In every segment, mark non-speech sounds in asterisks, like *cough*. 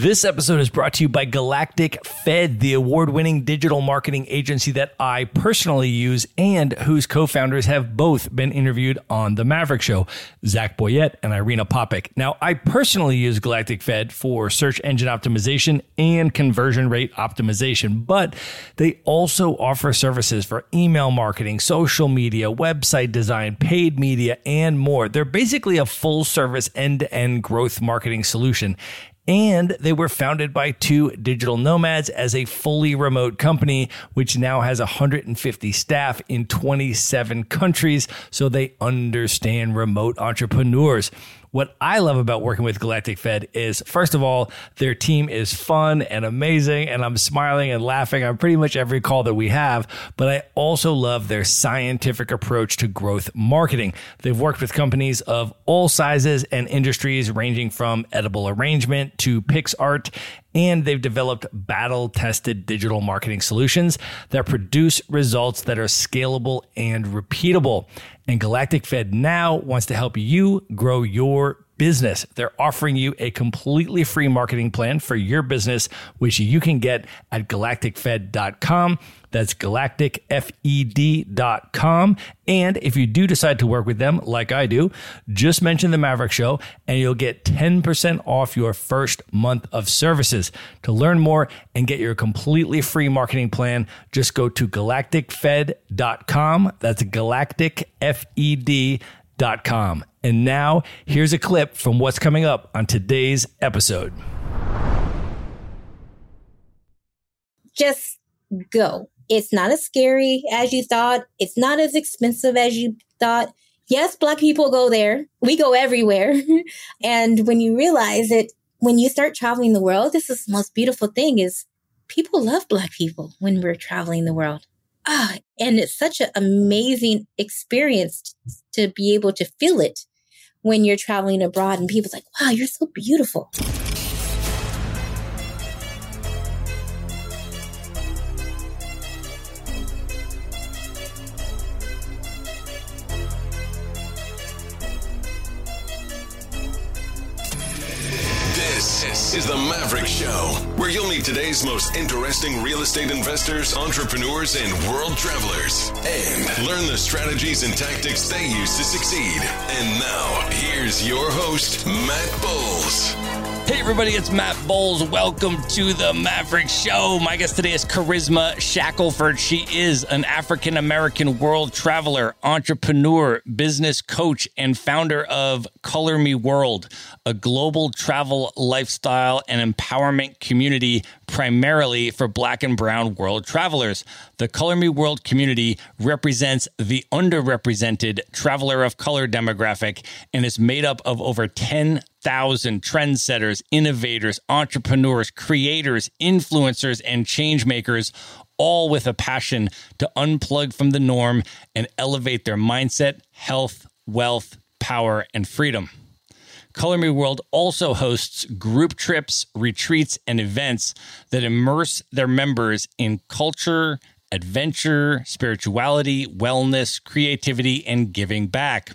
This episode is brought to you by Galactic Fed, the award winning digital marketing agency that I personally use and whose co founders have both been interviewed on The Maverick Show, Zach Boyette and Irina Popik. Now, I personally use Galactic Fed for search engine optimization and conversion rate optimization, but they also offer services for email marketing, social media, website design, paid media, and more. They're basically a full service end to end growth marketing solution and they were founded by two digital nomads as a fully remote company, which now has 150 staff in 27 countries. So they understand remote entrepreneurs. What I love about working with Galactic Fed is, first of all, their team is fun and amazing, and I'm smiling and laughing on pretty much every call that we have. But I also love their scientific approach to growth marketing. They've worked with companies of all sizes and industries, ranging from edible arrangement to PicsArt and they've developed battle tested digital marketing solutions that produce results that are scalable and repeatable. And Galactic Fed now wants to help you grow your business. They're offering you a completely free marketing plan for your business, which you can get at galacticfed.com. That's galacticfed.com. And if you do decide to work with them, like I do, just mention the Maverick Show and you'll get 10% off your first month of services. To learn more and get your completely free marketing plan, just go to galacticfed.com. That's galacticfed.com com. And now, here's a clip from what's coming up on today's episode. Just go. It's not as scary as you thought. It's not as expensive as you thought. Yes, Black people go there. We go everywhere. *laughs* and when you realize it, when you start traveling the world, this is the most beautiful thing is people love Black people when we're traveling the world ah, and it's such an amazing experience to be able to feel it when you're traveling abroad and people's like, wow, you're so beautiful. Today's most interesting real estate investors, entrepreneurs, and world travelers, and learn the strategies and tactics they use to succeed. And now, here's your host, Matt Bowles. Hey, everybody, it's Matt Bowles. Welcome to the Maverick Show. My guest today is Karisma Shackelford. She is an African American world traveler, entrepreneur, business coach, and founder of Color Me World, a global travel, lifestyle, and empowerment community primarily for Black and Brown world travelers. The Color Me World community represents the underrepresented traveler of color demographic and is made up of over 10 thousand trendsetters, innovators, entrepreneurs, creators, influencers, and change makers, all with a passion to unplug from the norm and elevate their mindset, health, wealth, power, and freedom. Color Me World also hosts group trips, retreats, and events that immerse their members in culture, adventure, spirituality, wellness, creativity, and giving back.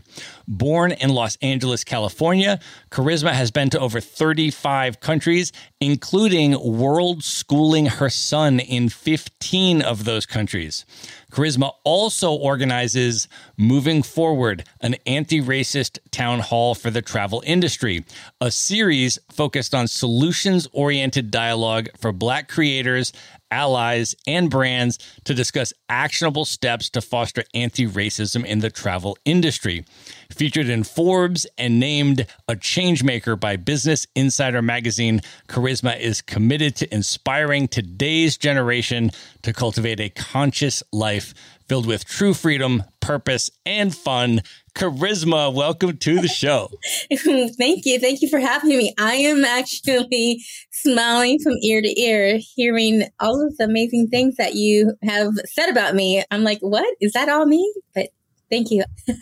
Born in Los Angeles, California, Karisma has been to over 35 countries, including world schooling her son in 15 of those countries. Karisma also organizes Moving Forward, an anti racist town hall for the travel industry, a series focused on solutions oriented dialogue for Black creators allies, and brands to discuss actionable steps to foster anti racism in the travel industry. Featured in Forbes and named a changemaker by Business Insider magazine, Karisma is committed to inspiring today's generation to cultivate a conscious life filled with true freedom, purpose, and fun. Karisma, welcome to the show. *laughs* Thank you. Thank you for having me. I am actually smiling from ear to ear, hearing all of the amazing things that you have said about me. I'm like, what? Is that all me? But thank you. *laughs*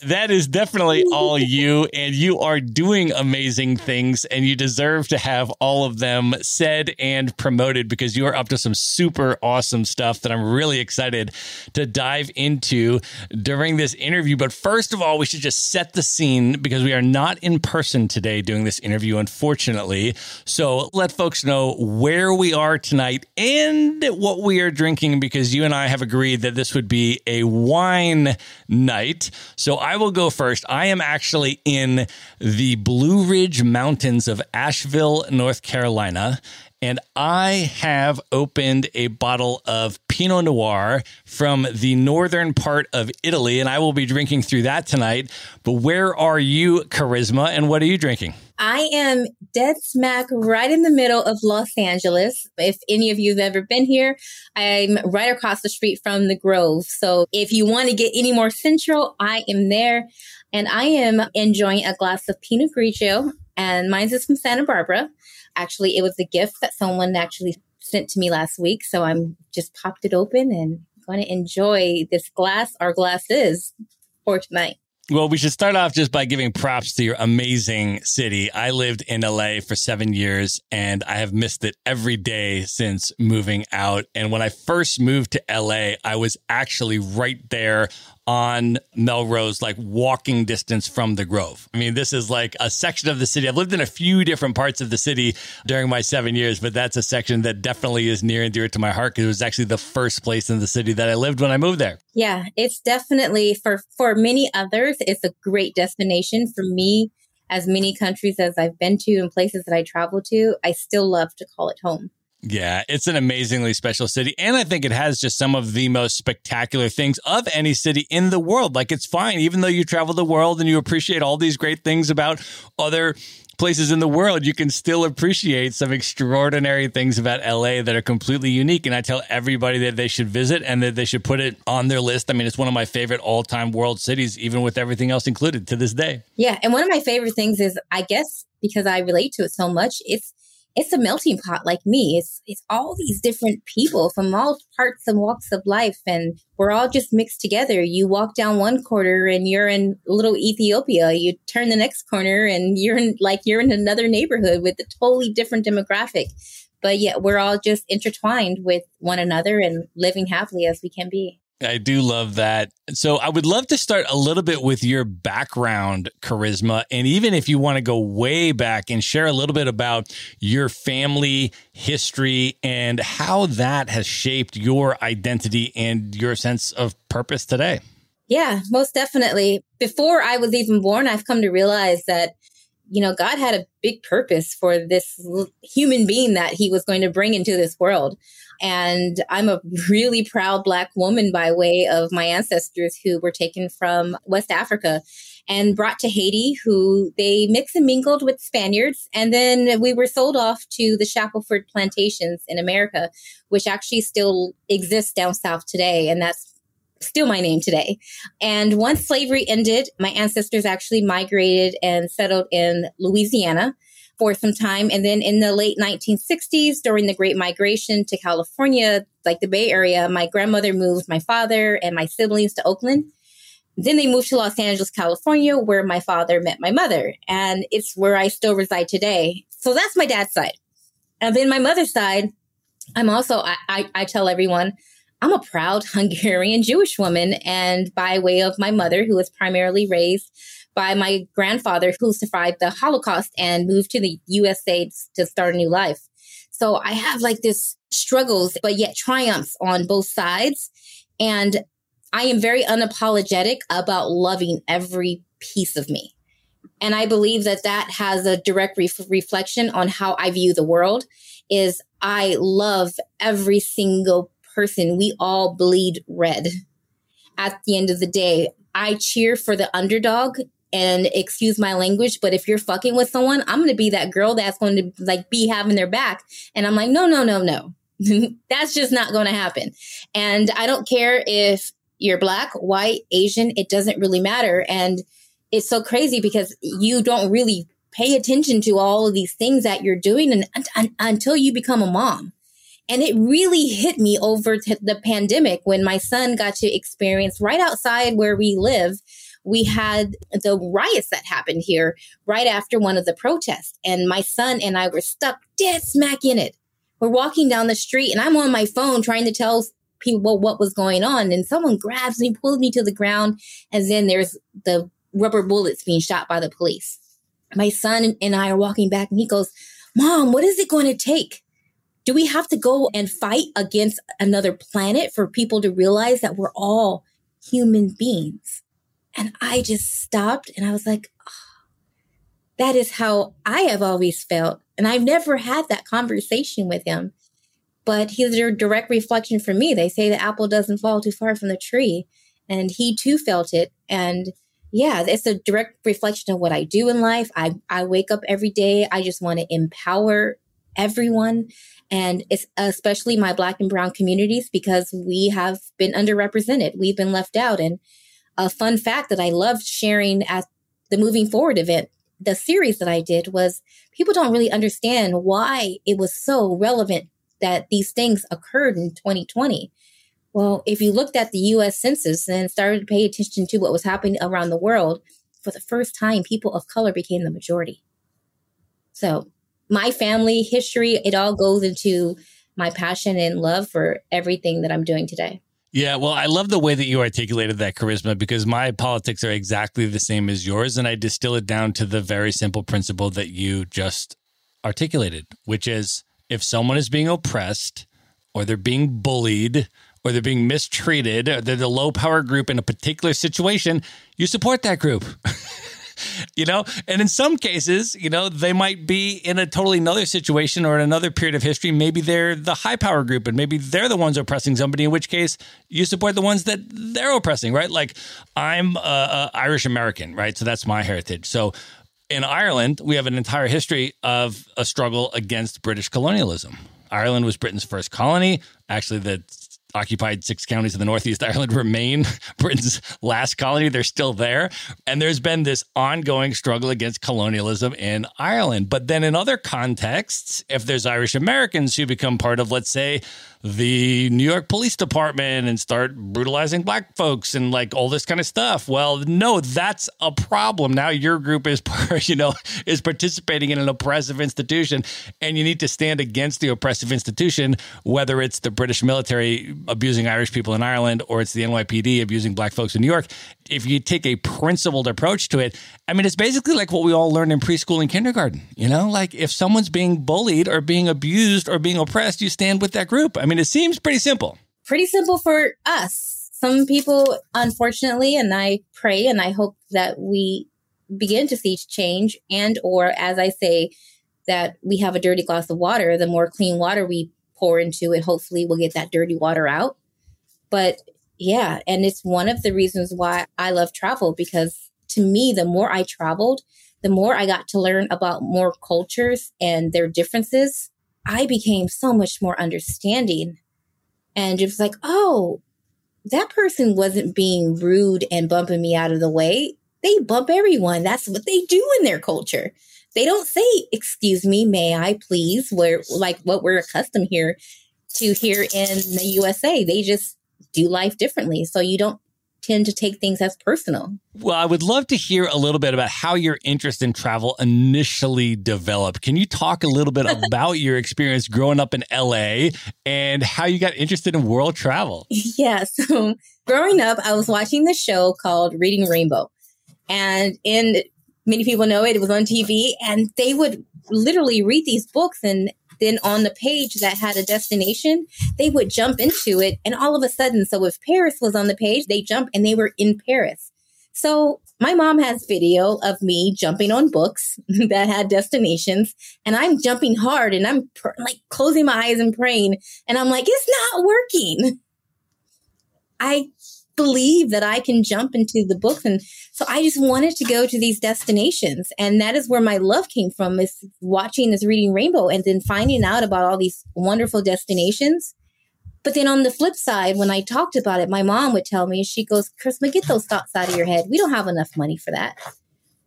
That is definitely all you, and you are doing amazing things, and you deserve to have all of them said and promoted because you are up to some super awesome stuff that I'm really excited to dive into during this interview. But first of all, we should just set the scene because we are not in person today doing this interview, unfortunately. So let folks know where we are tonight and what we are drinking because you and I have agreed that this would be a wine night. So I will go first. I am actually in the Blue Ridge Mountains of Asheville, North Carolina and I have opened a bottle of Pinot Noir from the northern part of Italy, and I will be drinking through that tonight. But where are you, Karisma, and what are you drinking? I am dead smack right in the middle of Los Angeles. If any of you have ever been here, I'm right across the street from the Grove. So if you want to get any more central, I am there. And I am enjoying a glass of Pinot Grigio, and mine's is from Santa Barbara actually, it was a gift that someone actually sent to me last week. So I'm just popped it open and going to enjoy this glass, our glasses for tonight. Well, we should start off just by giving props to your amazing city. I lived in LA for seven years and I have missed it every day since moving out. And when I first moved to LA, I was actually right there on Melrose, like walking distance from the Grove. I mean, this is like a section of the city. I've lived in a few different parts of the city during my seven years, but that's a section that definitely is near and dear to my heart because it was actually the first place in the city that I lived when I moved there. Yeah, it's definitely for for many others, it's a great destination. For me, as many countries as I've been to and places that I travel to, I still love to call it home. Yeah, it's an amazingly special city. And I think it has just some of the most spectacular things of any city in the world. Like, it's fine, even though you travel the world and you appreciate all these great things about other places in the world, you can still appreciate some extraordinary things about LA that are completely unique. And I tell everybody that they should visit and that they should put it on their list. I mean, it's one of my favorite all time world cities, even with everything else included to this day. Yeah. And one of my favorite things is, I guess, because I relate to it so much, it's it's a melting pot like me. It's it's all these different people from all parts and walks of life and we're all just mixed together. You walk down one corner and you're in little Ethiopia. You turn the next corner and you're in like you're in another neighborhood with a totally different demographic. But yet we're all just intertwined with one another and living happily as we can be. I do love that. So I would love to start a little bit with your background, karisma. And even if you want to go way back and share a little bit about your family history and how that has shaped your identity and your sense of purpose today. Yeah, most definitely. Before I was even born, I've come to realize that you know, God had a big purpose for this human being that he was going to bring into this world. And I'm a really proud Black woman by way of my ancestors who were taken from West Africa and brought to Haiti, who they mixed and mingled with Spaniards. And then we were sold off to the Shackelford plantations in America, which actually still exists down south today. And that's still my name today. And once slavery ended, my ancestors actually migrated and settled in Louisiana for some time. And then in the late 1960s, during the Great Migration to California, like the Bay Area, my grandmother moved my father and my siblings to Oakland. Then they moved to Los Angeles, California, where my father met my mother. And it's where I still reside today. So that's my dad's side. And then my mother's side, I'm also, I, I, I tell everyone, I'm a proud *laughs* Hungarian Jewish woman. And by way of my mother, who was primarily raised by my grandfather, who survived the Holocaust and moved to the USA to start a new life. So I have like this struggles, but yet triumphs on both sides. And I am very unapologetic about loving every piece of me. And I believe that that has a direct ref- reflection on how I view the world is I love every single person, we all bleed red. At the end of the day, I cheer for the underdog and excuse my language, but if you're fucking with someone, I'm going to be that girl that's going to like be having their back. And I'm like, no, no, no, no. *laughs* that's just not going to happen. And I don't care if you're black, white, Asian, it doesn't really matter. And it's so crazy because you don't really pay attention to all of these things that you're doing and, and, until you become a mom. And it really hit me over the pandemic when my son got to experience right outside where we live we had the riots that happened here right after one of the protests. And my son and I were stuck dead smack in it. We're walking down the street and I'm on my phone trying to tell people what was going on. And someone grabs me, pulls me to the ground. And then there's the rubber bullets being shot by the police. My son and I are walking back and he goes, Mom, what is it going to take? Do we have to go and fight against another planet for people to realize that we're all human beings? And I just stopped and I was like, oh, that is how I have always felt. And I've never had that conversation with him. But he's a direct reflection for me. They say the apple doesn't fall too far from the tree. And he too felt it. And yeah, it's a direct reflection of what I do in life. I, I wake up every day. I just want to empower everyone and it's especially my black and brown communities because we have been underrepresented. We've been left out. And a fun fact that I loved sharing at the Moving Forward event, the series that I did was people don't really understand why it was so relevant that these things occurred in 2020. Well, if you looked at the US Census and started to pay attention to what was happening around the world, for the first time, people of color became the majority. So, my family history, it all goes into my passion and love for everything that I'm doing today. Yeah, well, I love the way that you articulated that karisma because my politics are exactly the same as yours. And I distill it down to the very simple principle that you just articulated, which is if someone is being oppressed or they're being bullied or they're being mistreated, or they're the low power group in a particular situation, you support that group. *laughs* you know? And in some cases, you know, they might be in a totally another situation or in another period of history. Maybe they're the high power group and maybe they're the ones oppressing somebody, in which case you support the ones that they're oppressing, right? Like I'm uh, uh, Irish American, right? So that's my heritage. So in Ireland, we have an entire history of a struggle against British colonialism. Ireland was Britain's first colony. Actually, the occupied six counties of the Northeast Ireland *laughs* remain Britain's last colony. They're still there. And there's been this ongoing struggle against colonialism in Ireland. But then in other contexts, if there's Irish Americans who become part of, let's say, the New York Police Department and start brutalizing black folks and like all this kind of stuff. Well, no, that's a problem. Now your group is *laughs* you know is participating in an oppressive institution and you need to stand against the oppressive institution whether it's the British military abusing Irish people in Ireland or it's the NYPD abusing black folks in New York. If you take a principled approach to it, I mean it's basically like what we all learned in preschool and kindergarten, you know? Like if someone's being bullied or being abused or being oppressed, you stand with that group. I mean, it seems pretty simple. Pretty simple for us. Some people, unfortunately, and I pray and I hope that we begin to see change and or as I say, that we have a dirty glass of water, the more clean water we pour into it, hopefully we'll get that dirty water out. But yeah, and it's one of the reasons why I love travel because to me, the more I traveled, the more I got to learn about more cultures and their differences I became so much more understanding. And it was like, oh, that person wasn't being rude and bumping me out of the way. They bump everyone. That's what they do in their culture. They don't say, excuse me, may I please, where like what we're accustomed here to here in the USA. They just do life differently. So you don't tend to take things as personal. Well, I would love to hear a little bit about how your interest in travel initially developed. Can you talk a little bit *laughs* about your experience growing up in LA and how you got interested in world travel? Yeah. *laughs* So growing up, I was watching the show called Reading Rainbow. And in many people know it, it was on TV, and they would literally read these books and then on the page that had a destination, they would jump into it. And all of a sudden, so if Paris was on the page, they jump and they were in Paris. So my mom has video of me jumping on books *laughs* that had destinations and I'm jumping hard and I'm pr- like closing my eyes and praying. And I'm like, it's not working. I believe that I can jump into the books. And so I just wanted to go to these destinations. And that is where my love came from is watching this reading rainbow and then finding out about all these wonderful destinations. But then on the flip side, when I talked about it, my mom would tell me, she goes, Karisma, get those thoughts out of your head. We don't have enough money for that.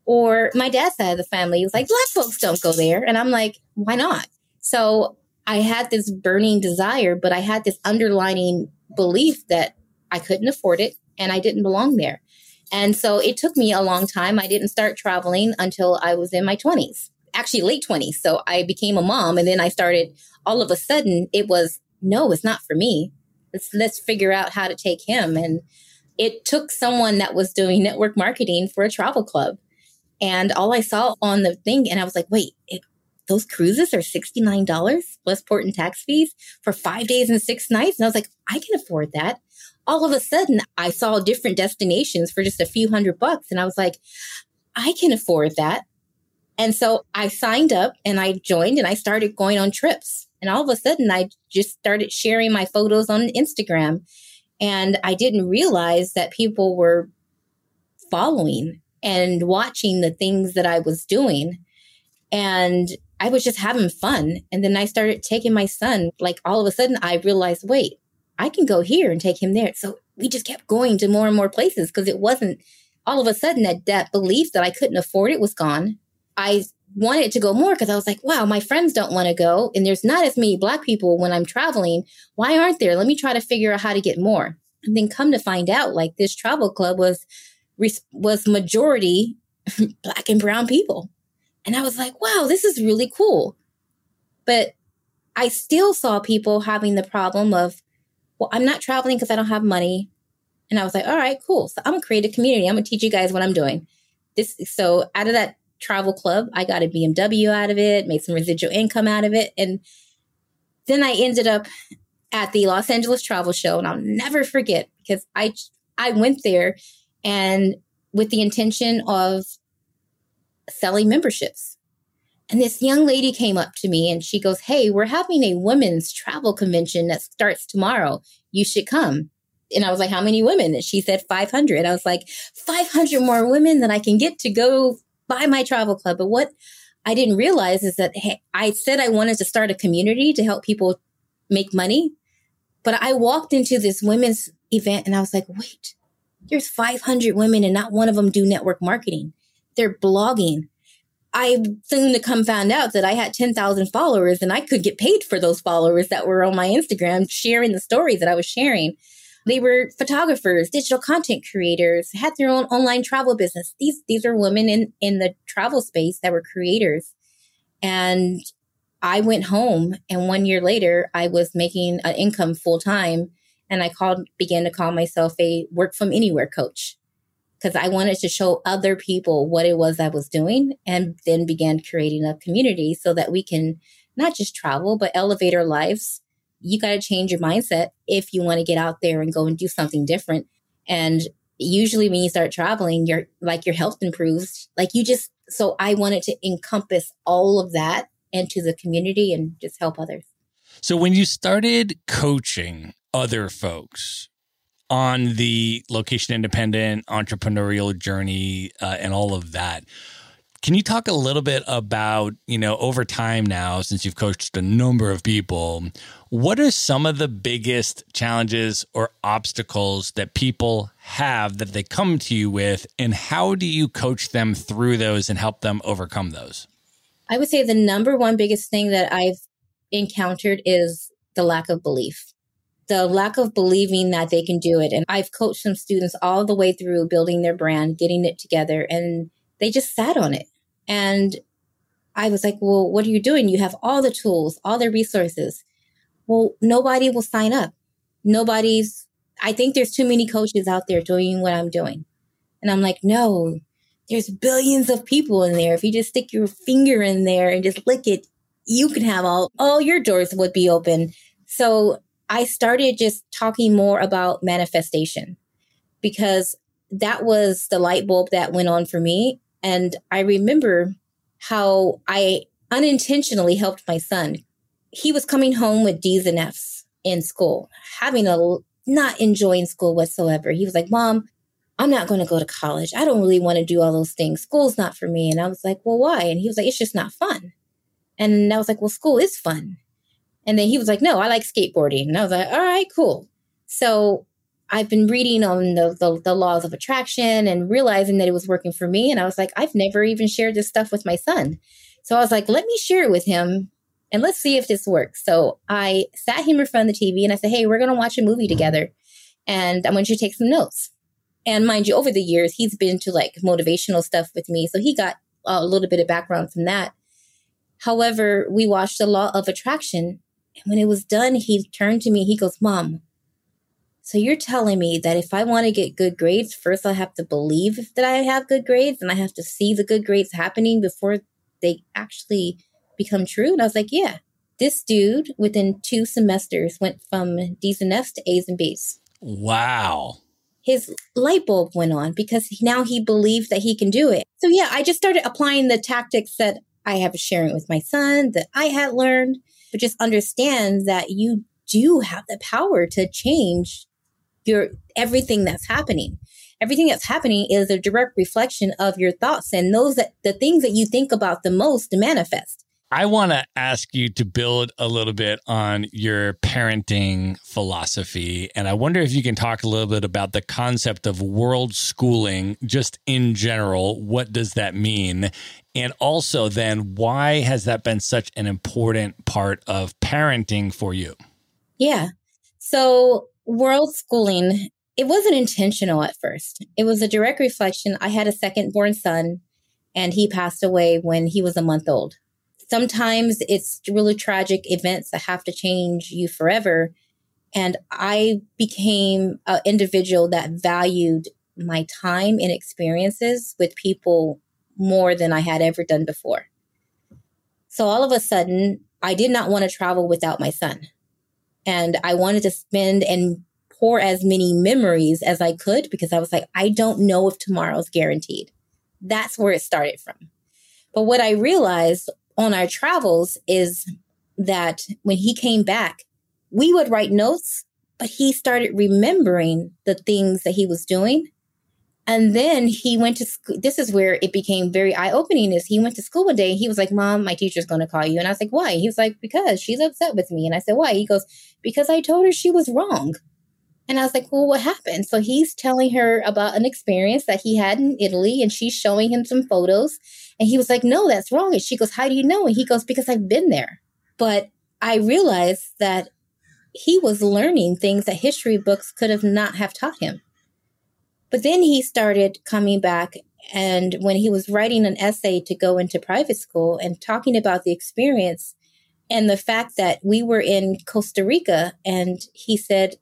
Or my dad's side of the family was like, black folks don't go there. And I'm like, why not? So I had this burning desire, but I had this underlining belief that I couldn't afford it and I didn't belong there. And so it took me a long time. I didn't start traveling until I was in my 20s, actually late 20s. So I became a mom and then I started all of a sudden it was no, it's not for me. Let's let's figure out how to take him and it took someone that was doing network marketing for a travel club. And all I saw on the thing and I was like, "Wait, it, those cruises are $69 plus port and tax fees for 5 days and 6 nights." And I was like, "I can afford that." All of a sudden I saw different destinations for just a few hundred bucks. And I was like, I can afford that. And so I signed up and I joined and I started going on trips. And all of a sudden I just started sharing my photos on Instagram. And I didn't realize that people were following and watching the things that I was doing. And I was just having fun. And then I started taking my son. Like all of a sudden I realized, wait, I can go here and take him there. So we just kept going to more and more places because it wasn't all of a sudden that, that belief that I couldn't afford it was gone. I wanted to go more because I was like, wow, my friends don't want to go. And there's not as many black people when I'm traveling. Why aren't there? Let me try to figure out how to get more. And then come to find out, like this travel club was, was majority *laughs* black and brown people. And I was like, wow, this is really cool. But I still saw people having the problem of well, I'm not traveling because I don't have money. And I was like, all right, cool. So I'm gonna create a community. I'm gonna teach you guys what I'm doing. This so out of that travel club, I got a BMW out of it, made some residual income out of it. And then I ended up at the Los Angeles Travel Show, and I'll never forget because I I went there and with the intention of selling memberships. And this young lady came up to me and she goes, Hey, we're having a women's travel convention that starts tomorrow. You should come. And I was like, How many women? And she said 500. I was like, 500 more women than I can get to go buy my travel club. But what I didn't realize is that hey, I said I wanted to start a community to help people make money. But I walked into this women's event and I was like, wait, there's 500 women and not one of them do network marketing. They're blogging. I soon to come found out that I had 10,000 followers and I could get paid for those followers that were on my Instagram sharing the stories that I was sharing. They were photographers, digital content creators, had their own online travel business. These, these are women in, in the travel space that were creators. And I went home and one year later, I was making an income full time and I called, began to call myself a work from anywhere coach because I wanted to show other people what it was I was doing and then began creating a community so that we can not just travel, but elevate our lives. You got to change your mindset if you want to get out there and go and do something different. And usually when you start traveling, your like your health improves. Like you just, so I wanted to encompass all of that into the community and just help others. So when you started coaching other folks, on the location independent entrepreneurial journey uh, and all of that. Can you talk a little bit about, you know, over time now, since you've coached a number of people, what are some of the biggest challenges or obstacles that people have that they come to you with? And how do you coach them through those and help them overcome those? I would say the number one biggest thing that I've encountered is the lack of belief the lack of believing that they can do it. And I've coached some students all the way through building their brand, getting it together, and they just sat on it. And I was like, well, what are you doing? You have all the tools, all the resources. Well, nobody will sign up. Nobody's, I think there's too many coaches out there doing what I'm doing. And I'm like, no, there's billions of people in there. If you just stick your finger in there and just lick it, you can have all, all your doors would be open. So I started just talking more about manifestation because that was the light bulb that went on for me. And I remember how I unintentionally helped my son. He was coming home with D's and F's in school, having a not enjoying school whatsoever. He was like, Mom, I'm not going to go to college. I don't really want to do all those things. School's not for me. And I was like, Well, why? And he was like, It's just not fun. And I was like, Well, school is fun. And then he was like, no, I like skateboarding. And I was like, all right, cool. So I've been reading on the, the, the, laws of attraction and realizing that it was working for me. And I was like, I've never even shared this stuff with my son. So I was like, let me share it with him and let's see if this works. So I sat him in front of the TV and I said, hey, we're going to watch a movie together and I want you to take some notes. And mind you, over the years, he's been to like motivational stuff with me. So he got a little bit of background from that. However, we watched the law of attraction. And when it was done, he turned to me. He goes, Mom, so you're telling me that if I want to get good grades, first I have to believe that I have good grades and I have to see the good grades happening before they actually become true? And I was like, yeah. This dude, within two semesters, went from D's and F's to A's and B's. Wow. His light bulb went on because now he believes that he can do it. So, yeah, I just started applying the tactics that I have sharing with my son that I had learned, but just understand that you do have the power to change your everything that's happening. Everything that's happening is a direct reflection of your thoughts and those that the things that you think about the most manifest. I want to ask you to build a little bit on your parenting philosophy. And I wonder if you can talk a little bit about the concept of world schooling, just in general. What does that mean? And also, then, why has that been such an important part of parenting for you? Yeah. So, world schooling, it wasn't intentional at first. It was a direct reflection. I had a second born son and he passed away when he was a month old. Sometimes it's really tragic events that have to change you forever. And I became an individual that valued my time and experiences with people more than I had ever done before. So all of a sudden, I did not want to travel without my son. And I wanted to spend and pour as many memories as I could because I was like, I don't know if tomorrow's guaranteed. That's where it started from. But what I realized on our travels is that when he came back, we would write notes, but he started remembering the things that he was doing and then he went to school. This is where it became very eye opening. Is he went to school one day and he was like, "Mom, my teacher's going to call you." And I was like, "Why?" He was like, "Because she's upset with me." And I said, "Why?" He goes, "Because I told her she was wrong." And I was like, "Well, what happened?" So he's telling her about an experience that he had in Italy, and she's showing him some photos. And he was like, "No, that's wrong." And she goes, "How do you know?" And he goes, "Because I've been there." But I realized that he was learning things that history books could have not have taught him. But then he started coming back. And when he was writing an essay to go into private school and talking about the experience and the fact that we were in Costa Rica, and he said,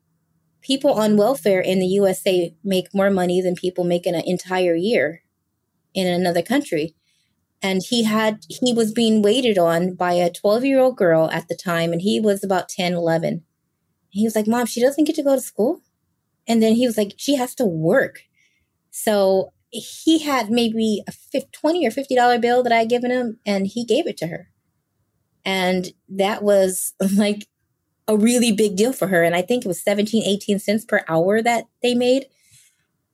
people on welfare in the USA make more money than people make in an entire year in another country. And he had, he was being waited on by a 12 year old girl at the time, and he was about 10, 11. He was like, Mom, she doesn't get to go to school. And then he was like, she has to work. So he had maybe a 20 or $50 bill that I had given him, and he gave it to her. And that was *laughs* like a really big deal for her. And I think it was 17, 18 cents per hour that they made.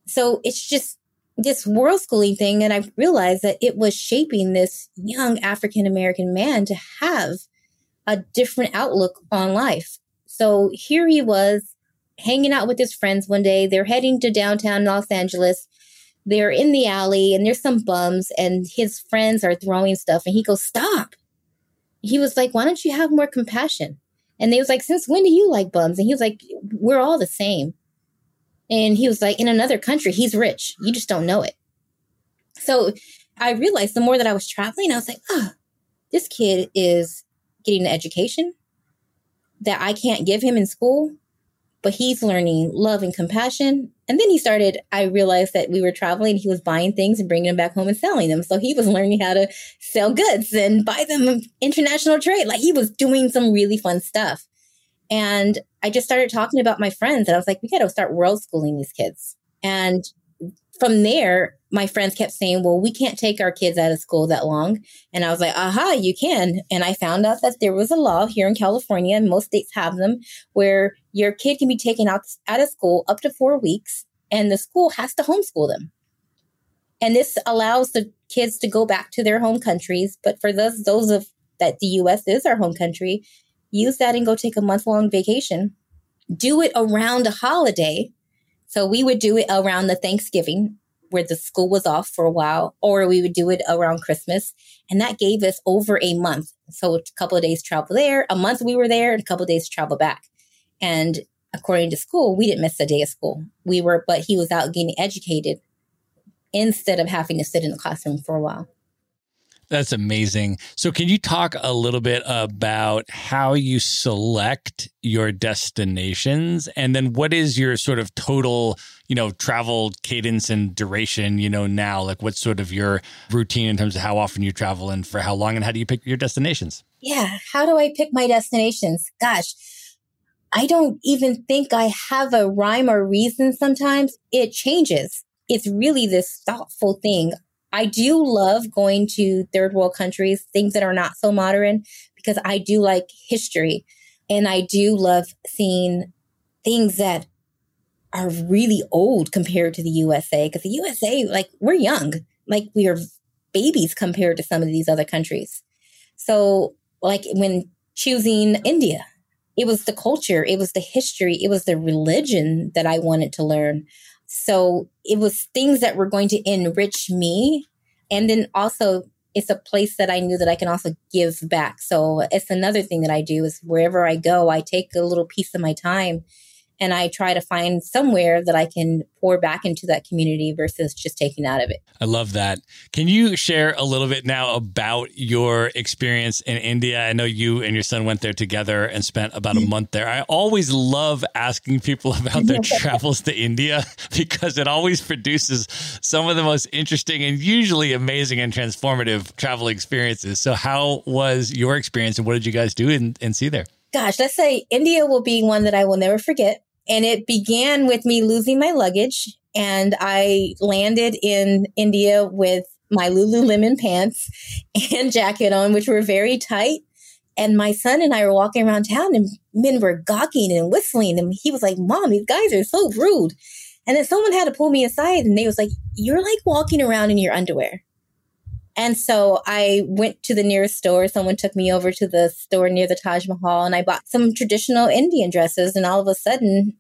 So it's just this world schooling thing. And I realized that it was shaping this young African American man to have a different outlook on life. So here he was hanging out with his friends one day. They're heading to downtown Los Angeles. They're in the alley and there's some bums and his friends are throwing stuff and he goes, Stop. He was like, Why don't you have more compassion? And they was like, Since when do you like bums? And he was like, We're all the same. And he was like, In another country, he's rich. You just don't know it. So I realized the more that I was traveling, I was like, Oh, this kid is getting an education that I can't give him in school but he's learning love and compassion. And then he started, I realized that we were traveling. He was buying things and bringing them back home and selling them. So he was learning how to sell goods and buy them international trade. Like he was doing some really fun stuff. And I just started talking about my friends and I was like, we got to start world schooling these kids. And from there, my friends kept saying, well, we can't take our kids out of school that long. And I was like, aha, you can. And I found out that there was a law here in California, and most states have them, where your kid can be taken out, out of school up to four weeks, and the school has to homeschool them. And this allows the kids to go back to their home countries. But for those, those of that the US is our home country, use that and go take a month long vacation. Do it around a holiday so we would do it around the Thanksgiving where the school was off for a while, or we would do it around Christmas. And that gave us over a month. So a couple of days travel there, a month we were there, and a couple of days travel back. And according to school, we didn't miss a day of school. We were, but he was out getting educated instead of having to sit in the classroom for a while. That's amazing. So, can you talk a little bit about how you select your destinations? And then, what is your sort of total, you know, travel cadence and duration, you know, now? Like, what's sort of your routine in terms of how often you travel and for how long? And how do you pick your destinations? Yeah. How do I pick my destinations? Gosh, I don't even think I have a rhyme or reason sometimes. It changes. It's really this thoughtful thing. I do love going to third world countries, things that are not so modern, because I do like history. And I do love seeing things that are really old compared to the USA. Because the USA, like, we're young, like, we are babies compared to some of these other countries. So, like, when choosing India, it was the culture, it was the history, it was the religion that I wanted to learn. So it was things that were going to enrich me. And then also, it's a place that I knew that I can also give back. So it's another thing that I do is wherever I go, I take a little piece of my time and I try to find somewhere that I can pour back into that community versus just taking out of it. I love that. Can you share a little bit now about your experience in India? I know you and your son went there together and spent about a mm-hmm. month there. I always love asking people *laughs* about their *laughs* travels to India *laughs* because it always produces some of the most interesting and usually amazing and transformative travel experiences. So, how was your experience and what did you guys do and, and see there? Gosh, let's say India will be one that I will never forget. And it began with me losing my luggage. And I landed in India with my Lululemon pants *laughs* and jacket on, which were very tight. And my son and I were walking around town and men were gawking and whistling. And he was like, Mom, these guys are so rude. And then someone had to pull me aside and they was like, You're like walking around in your underwear. And so I went to the nearest store. Someone took me over to the store near the Taj Mahal and I bought some traditional Indian dresses. And all of a sudden,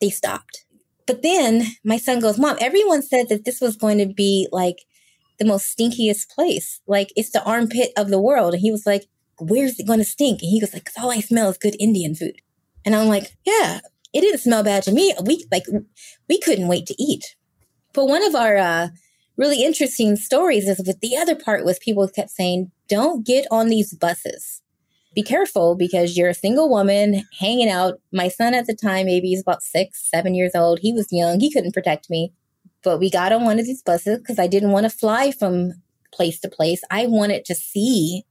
they stopped. But then my son goes, Mom, everyone said that this was going to be like the most stinkiest place. Like it's the armpit of the world. And he was like, Where's it going to stink? And he goes, like, Cause all I smell is good Indian food. And I'm like, Yeah, it didn't smell bad to me. We like, we couldn't wait to eat. But one of our, uh, really interesting stories is with the other part was people kept saying, don't get on these buses. Be careful because you're a single woman hanging out. My son at the time, maybe he's about six, seven years old. He was young. He couldn't protect me. But we got on one of these buses because I didn't want to fly from place to place. I wanted to see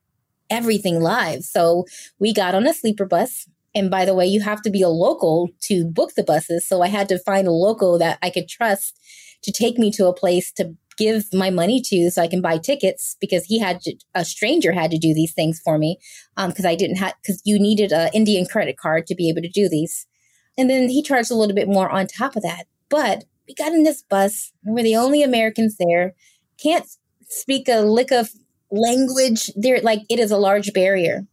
everything live. So we got on a sleeper bus. And by the way, you have to be a local to book the buses. So I had to find a local that I could trust to take me to a place to give my money to so I can buy tickets because he had to, a stranger had to do these things for me because um, I didn't have because you needed an Indian credit card to be able to do these. And then he charged a little bit more on top of that. But we got in this bus. We're the only Americans there. Can't speak a lick of language. There, like it is a large barrier.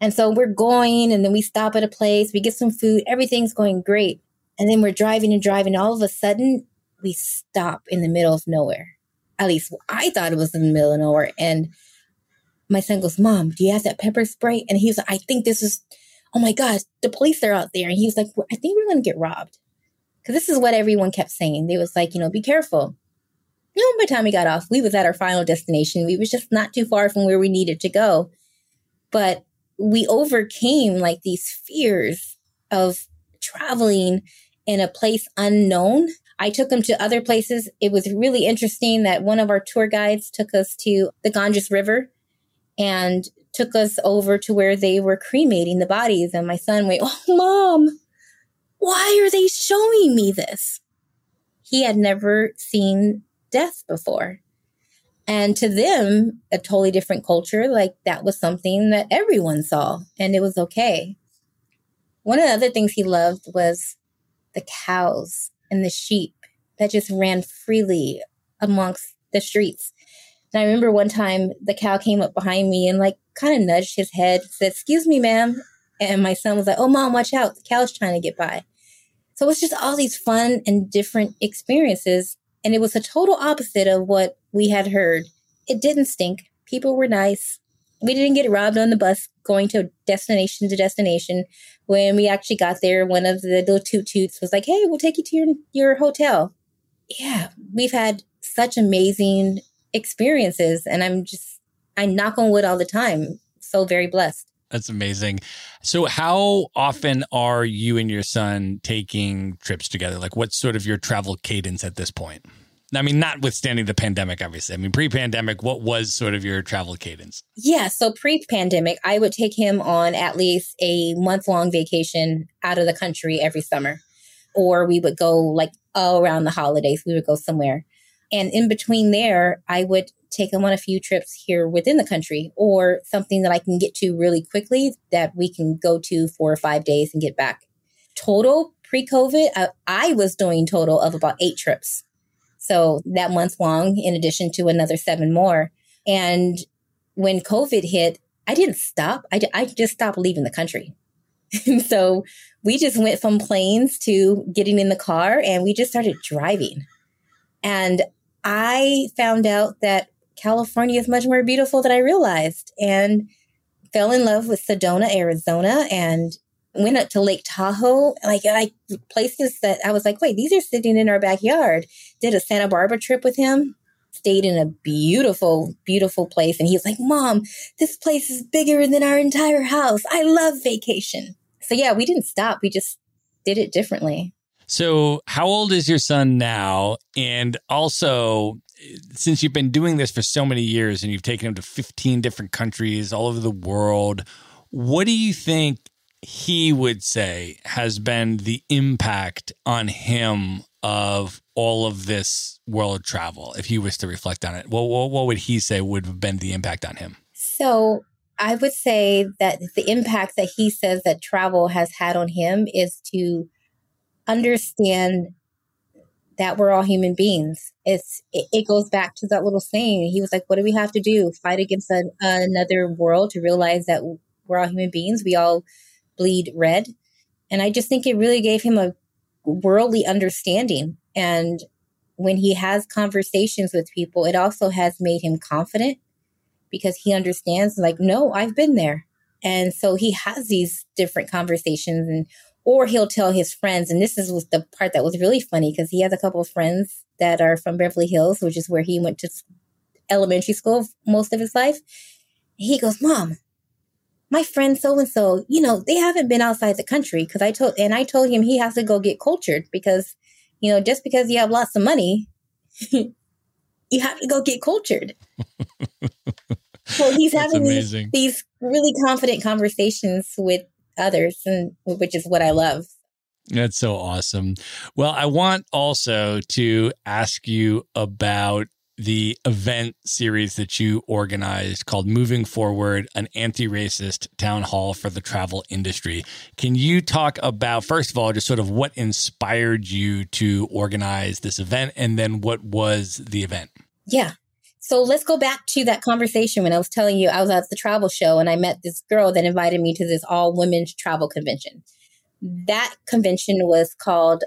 And so we're going, and then we stop at a place. We get some food. Everything's going great. And then we're driving and driving. All of a sudden, we stop in the middle of nowhere. At least I thought it was in the middle of nowhere. And my son goes, Mom, do you have that pepper spray? And he was like, I think this is, oh my gosh, the police are out there. And he was like, I think we're going to get robbed. Because this is what everyone kept saying. They was like, you know, be careful. You know, by the time we got off, we was at our final destination. We was just not too far from where we needed to go. But we overcame like these fears of traveling in a place unknown I took them to other places. It was really interesting that one of our tour guides took us to the Ganges River and took us over to where they were cremating the bodies. And my son went, Oh, mom, why are they showing me this? He had never seen death before. And to them, a totally different culture, like that was something that everyone saw and it was okay. One of the other things he loved was the cows and the sheep that just ran freely amongst the streets. And I remember one time the cow came up behind me and like kind of nudged his head, said, Excuse me, ma'am. And my son was like, Oh, mom, watch out. The cow's trying to get by. So it's just all these fun and different experiences. And it was a total opposite of what we had heard. It didn't stink. People were nice. We didn't get robbed on the bus going to destination to destination. When we actually got there, one of the little toot toots was like, "Hey, we'll take you to your your hotel." Yeah, we've had such amazing experiences, and I'm just I knock on wood all the time. So very blessed. That's amazing. So, how often are you and your son taking trips together? Like, what's sort of your travel cadence at this point? I mean, notwithstanding the pandemic, obviously. I mean, pre pandemic, what was sort of your travel cadence? Yeah. So, pre pandemic, I would take him on at least a month long vacation out of the country every summer. Or we would go like oh, around the holidays, we would go somewhere. And in between there, I would take him on a few trips here within the country or something that I can get to really quickly that we can go to four or five days and get back. Total pre COVID, I, uh, I was doing total of about eight trips so that month long, in addition to another seven more. And when COVID hit, I didn't stop. I, I just stopped leaving the country. and *laughs* so we just went from planes to getting in the car and we just started driving. And I found out that California is much more beautiful than I realized and fell in love with Sedona, Arizona. And went up to Lake Tahoe, like like places that I was like, wait, these are sitting in our backyard. Did a Santa Barbara trip with him. Stayed in a beautiful, beautiful place. And he was like, Mom, this place is bigger than our entire house. I love vacation. So yeah, we didn't stop. We just did it differently. So, how old is your son now? And also, since you've been doing this for so many years and you've taken him to 15 different countries all over the world, what do you think he would say has been the impact on him of all of this world travel if he was to reflect on it what, what, what would he say would have been the impact on him so i would say that the impact that he says that travel has had on him is to understand that we're all human beings. It's it, it, goes back to that little saying. He was like, "What do we have to do? Fight against another world to realize that we're all human beings. We all bleed red. And I just think it really gave him a worldly understanding. And when he has conversations with people, it also has made him confident because he understands, like, no, I've been there. And so he has these different conversations and or he'll tell his friends and this is the part that was really funny because he has a couple of friends that are from Beverly Hills, which is where he went to elementary school most of his life. He goes, "Mom, my friend so and so, you know, they haven't been outside the country because I told, and I told him he has to go get cultured because, you know, just because you have lots of money, *laughs* you have to go get cultured. *laughs* so he's having these, these really confident conversations with others, and which is what I love. That's so awesome. Well, I want also to ask you about the event series that you organized called Moving Forward, an anti racist town hall for the travel industry. Can you talk about, first of all, just sort of what inspired you to organize this event and then what was the event? Yeah. So let's go back to that conversation when I was telling you I was at the travel show and I met this girl that invited me to this all women's travel convention. That convention was called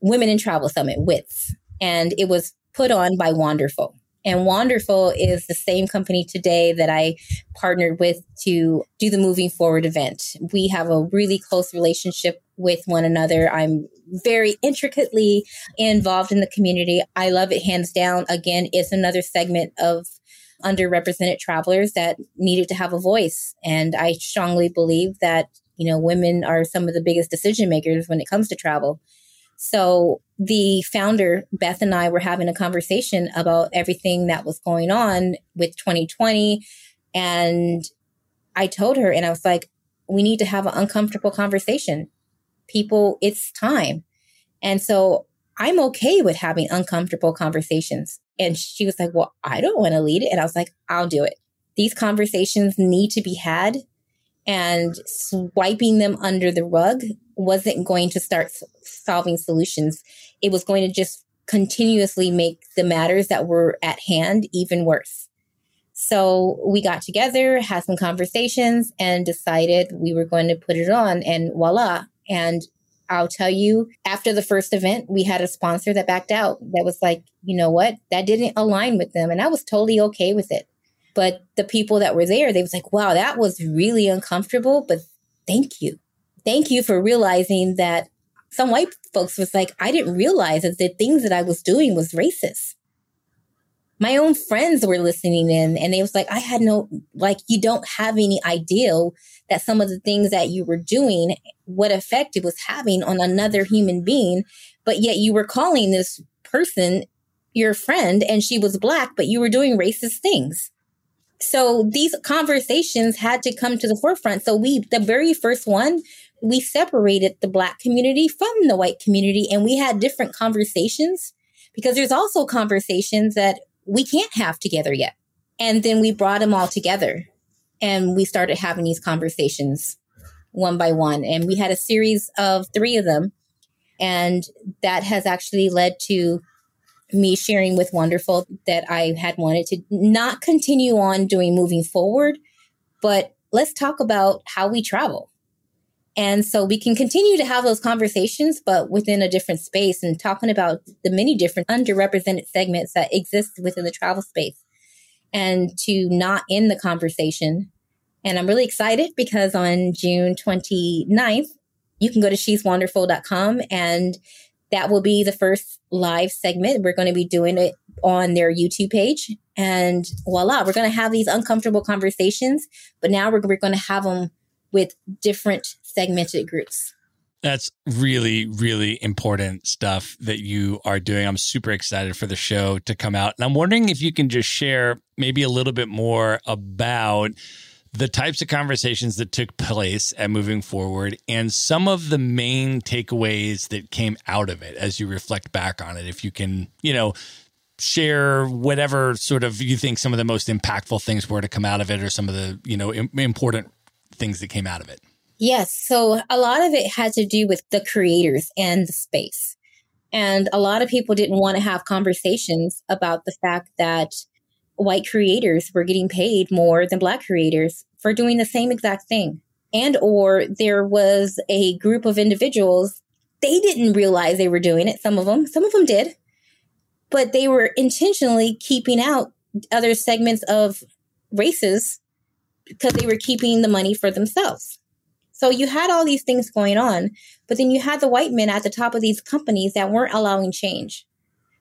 Women in Travel Summit, WITS. And it was put on by Wanderful. And Wanderful is the same company today that I partnered with to do the Moving Forward event. We have a really close relationship with one another. I'm very intricately involved in the community. I love it hands down. Again, it's another segment of underrepresented travelers that needed to have a voice. And I strongly believe that, you know, women are some of the biggest decision makers when it comes to travel. So the founder, Beth and I were having a conversation about everything that was going on with 2020. And I told her, and I was like, we need to have an uncomfortable conversation. People, it's time. And so I'm okay with having uncomfortable conversations. And she was like, well, I don't want to lead it. And I was like, I'll do it. These conversations need to be had and swiping them under the rug wasn't going to start solving solutions. It was going to just continuously make the matters that were at hand even worse. So we got together, had some conversations, and decided we were going to put it on, and voila. And I'll tell you, after the first event, we had a sponsor that backed out that was like, you know what? That didn't align with them. And I was totally okay with it. But the people that were there, they was like, wow, that was really uncomfortable, but thank you. Thank you for realizing that some white folks was like, I didn't realize that the things that I was doing was racist. My own friends were listening in and they was like, I had no, like, you don't have any idea that some of the things that you were doing, what effect it was having on another human being. But yet you were calling this person your friend and she was black, but you were doing racist things. So these conversations had to come to the forefront. So we, the very first one, we separated the black community from the white community and we had different conversations because there's also conversations that we can't have together yet. And then we brought them all together and we started having these conversations one by one. And we had a series of three of them. And that has actually led to me sharing with Wanderful that I had wanted to not continue on doing moving forward, but let's talk about how we travel. And so we can continue to have those conversations, but within a different space and talking about the many different underrepresented segments that exist within the travel space and to not end the conversation. And I'm really excited because on June 29th, you can go to sheswanderful.com and that will be the first live segment. We're going to be doing it on their YouTube page. And voila, we're going to have these uncomfortable conversations, but now we're, we're going to have them with different segmented groups. That's really, really important stuff that you are doing. I'm super excited for the show to come out. And I'm wondering if you can just share maybe a little bit more about the types of conversations that took place at moving forward and some of the main takeaways that came out of it as you reflect back on it. If you can, you know, share whatever sort of you think some of the most impactful things were to come out of it or some of the, you know, important things that came out of it. Yes. So a lot of it had to do with the creators and the space. And a lot of people didn't want to have conversations about the fact that white creators were getting paid more than black creators for doing the same exact thing. And or there was a group of individuals, they didn't realize they were doing it. Some of them, some of them did, but they were intentionally keeping out other segments of races because they were keeping the money for themselves. So you had all these things going on, but then you had the white men at the top of these companies that weren't allowing change.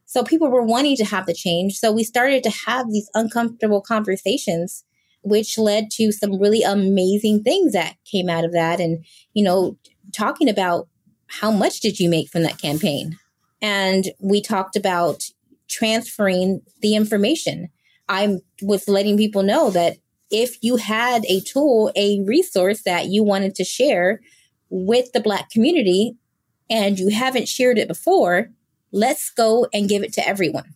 So people were wanting to have the change. So we started to have these uncomfortable conversations, which led to some really amazing things that came out of that. And, you know, talking about how much did you make from that campaign? And we talked about transferring the information. I was letting people know that if you had a tool, a resource that you wanted to share with the Black community and you haven't shared it before, Let's go and give it to everyone.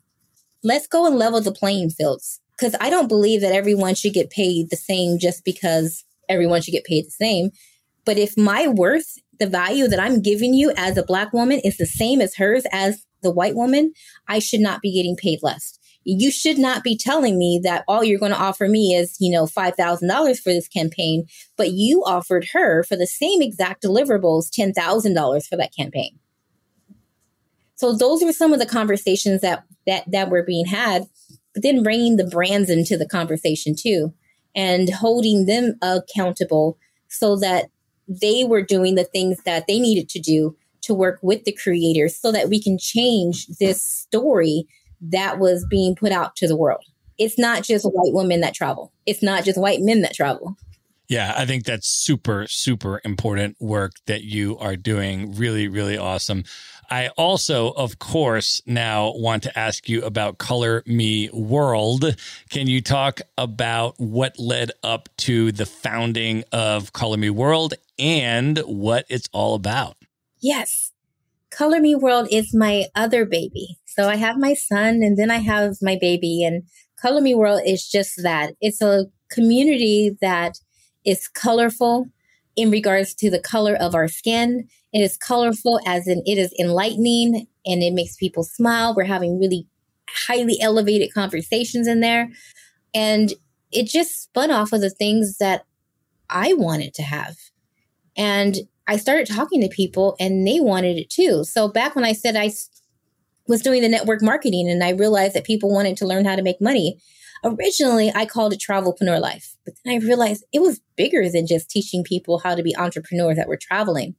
Let's go and level the playing fields. Because I don't believe that everyone should get paid the same just because everyone should get paid the same. But if my worth, the value that I'm giving you as a Black woman is the same as hers as the white woman, I should not be getting paid less. You should not be telling me that all you're going to offer me is, you know, $5,000 for this campaign, but you offered her for the same exact deliverables $10,000 for that campaign. So those were some of the conversations that that that were being had, but then bringing the brands into the conversation too, and holding them accountable so that they were doing the things that they needed to do to work with the creators so that we can change this story that was being put out to the world. It's not just white women that travel. It's not just white men that travel. Yeah, I think that's super, super important work that you are doing. Really, really awesome. I also, of course, now want to ask you about Color Me World. Can you talk about what led up to the founding of Color Me World and what it's all about? Yes. Color Me World is my other baby. So I have my son and then I have my baby and Color Me World is just that. It's a community that is colorful in regards to the color of our skin. It is colorful as in it is enlightening and it makes people smile. We're having really highly elevated conversations in there. And it just spun off of the things that I wanted to have. And I started talking to people and they wanted it too. So back when I said I was doing the network marketing and I realized that people wanted to learn how to make money, Originally, I called it Travelpreneur Life, but then I realized it was bigger than just teaching people how to be entrepreneurs that were traveling.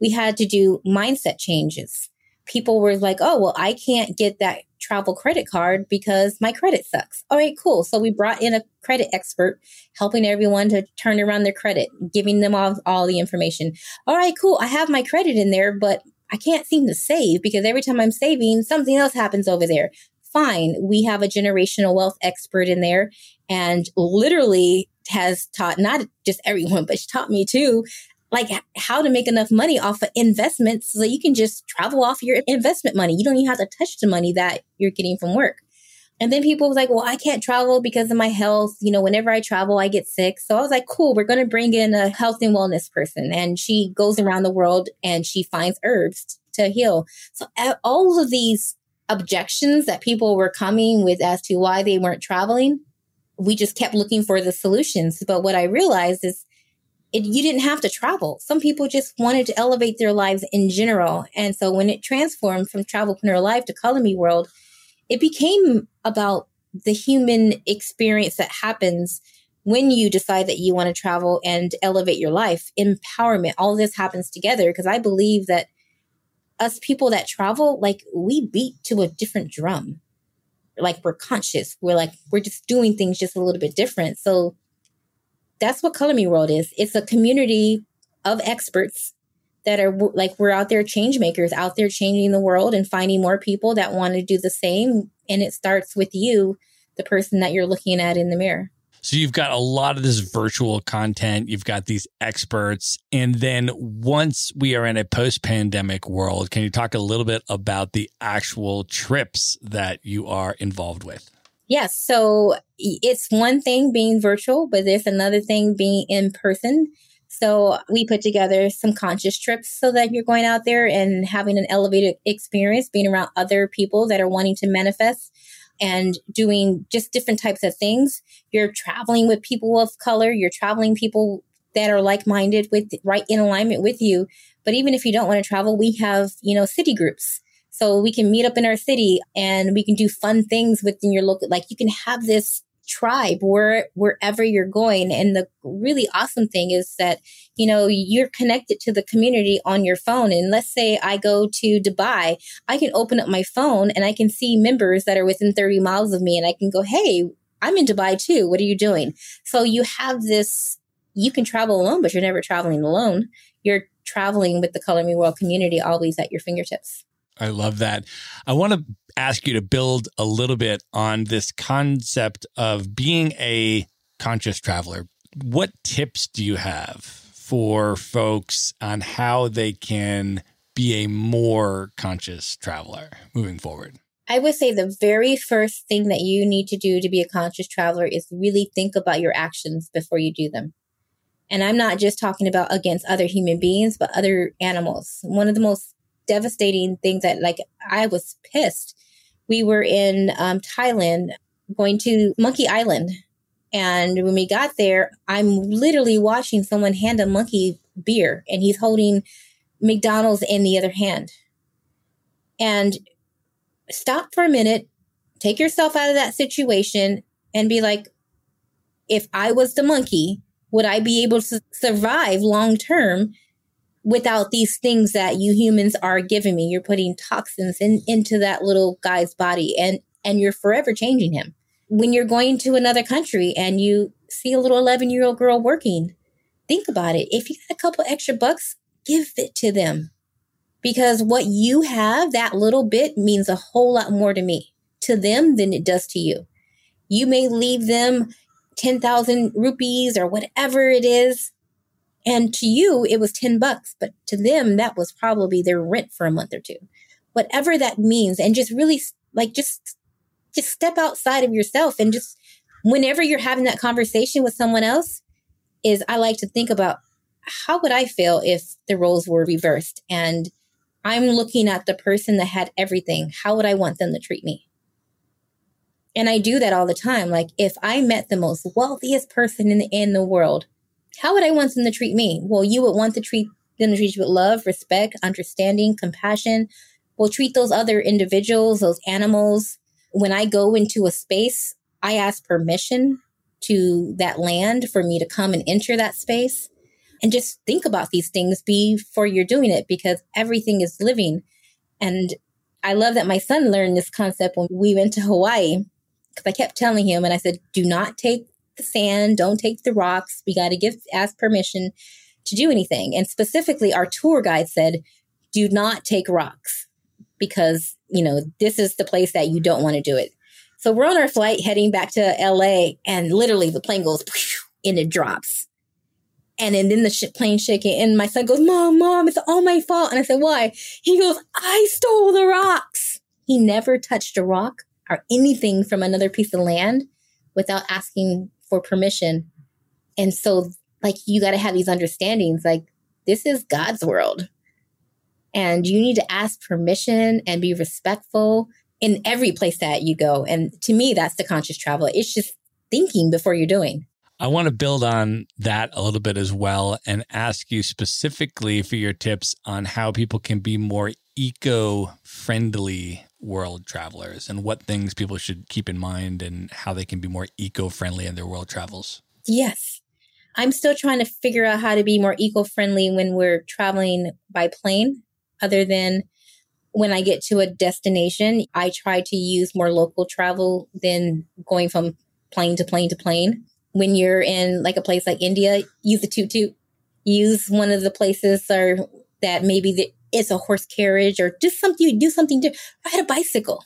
We had to do mindset changes. People were like, oh, well, I can't get that travel credit card because my credit sucks. All right, cool. So we brought in a credit expert helping everyone to turn around their credit, giving them all, all the information. All right, cool. I have my credit in there, but I can't seem to save because every time I'm saving, something else happens over there. Fine. We have a generational wealth expert in there and literally has taught not just everyone, but she taught me too like how to make enough money off of investments so you can just travel off your investment money. You don't even have to touch the money that you're getting from work. And then people was like, well, I can't travel because of my health. You know, whenever I travel, I get sick. So I was like, cool, we're going to bring in a health and wellness person. And she goes around the world and she finds herbs to heal. So all of these objections that people were coming with as to why they weren't traveling, we just kept looking for the solutions. But what I realized is it, you didn't have to travel. Some people just wanted to elevate their lives in general. And so when it transformed from Travelpreneur Life to Color Me World, it became about the human experience that happens when you decide that you want to travel and elevate your life, empowerment, all this happens together. Because I believe that us people that travel, like we beat to a different drum. Like we're conscious. We're like, we're just doing things just a little bit different. So that's what Color Me World is. It's a community of experts that are like we're out there change makers out there changing the world and finding more people that want to do the same. And it starts with you the person that you're looking at in the mirror. So you've got a lot of this virtual content you've got these experts and then once we are in a post-pandemic world can you talk a little bit about the actual trips that you are involved with Yes. So it's one thing being virtual, but there's another thing being in person. So we put together some conscious trips so that you're going out there and having an elevated experience, being around other people that are wanting to manifest and doing just different types of things. You're traveling with people of color. You're traveling people that are like minded with right in alignment with you. But even if you don't want to travel, we have, you know, city groups so we can meet up in our city and we can do fun things within your local, like you can have this tribe where wherever you're going. And the really awesome thing is that you know you're connected to the community on your phone. And let's say i go to dubai i can open up my phone and i can see members that are within 30 miles of me and i can go hey i'm in dubai too. What are you doing? So you have this you can travel alone but you're never traveling alone. You're traveling with the color me world community always at your fingertips I love that. I want to ask you to build a little bit on this concept of being a conscious traveler. What tips do you have for folks on how they can be a more conscious traveler moving forward? I would say the very first thing that you need to do to be a conscious traveler is really think about your actions before you do them. And I'm not just talking about against other human beings, but other animals. One of the most devastating things that like I was pissed. We were in um, Thailand going to Monkey Island. And when we got there, I'm literally watching someone hand a monkey beer and he's holding McDonald's in the other hand. And stop for a minute, take yourself out of that situation and be like, if I was the monkey, would I be able to survive long term without these things that you humans are giving me. You're putting toxins in, into that little guy's body and, and you're forever changing him. When you're going to another country and you see a little 11 year old girl working, think about it. If you got a couple extra bucks, give it to them because what you have, that little bit means a whole lot more to me, to them than it does to you. You may leave them 10,000 rupees or whatever it is and to you, it was 10 bucks, but to them, that was probably their rent for a month or two. Whatever that means. And just really like, just, just step outside of yourself and just whenever you're having that conversation with someone else is I like to think about how would I feel if the roles were reversed and I'm looking at the person that had everything. How would I want them to treat me? And I do that all the time. Like if I met the most wealthiest person in the, in the world, how would I want them to treat me? Well, you would want to treat them to treat you with love, respect, understanding, compassion. Well, treat those other individuals, those animals. When I go into a space, I ask permission to that land for me to come and enter that space and just think about these things before you're doing it because everything is living. And I love that my son learned this concept when we went to Hawaii because I kept telling him and I said, do not take the sand, don't take the rocks. We got to give, ask permission to do anything. And specifically, our tour guide said, do not take rocks because, you know, this is the place that you don't want to do it. So we're on our flight heading back to LA and literally the plane goes *laughs* and it drops. And then, then the sh- plane shaking and my son goes, mom, mom, it's all my fault. And I said, why? He goes, I stole the rocks. He never touched a rock or anything from another piece of land without asking for permission. And so like you got to have these understandings like this is God's world. And you need to ask permission and be respectful in every place that you go. And to me, that's the conscious travel. It's just thinking before you're doing. I want to build on that a little bit as well and ask you specifically for your tips on how people can be more eco friendly world travelers and what things people should keep in mind and how they can be more eco friendly in their world travels. Yes. I'm still trying to figure out how to be more eco friendly when we're traveling by plane, other than when I get to a destination. I try to use more local travel than going from plane to plane to plane. When you're in like a place like India, use toot toot. Use one of the places or that maybe the, it's a horse carriage or just something you do something to ride a bicycle.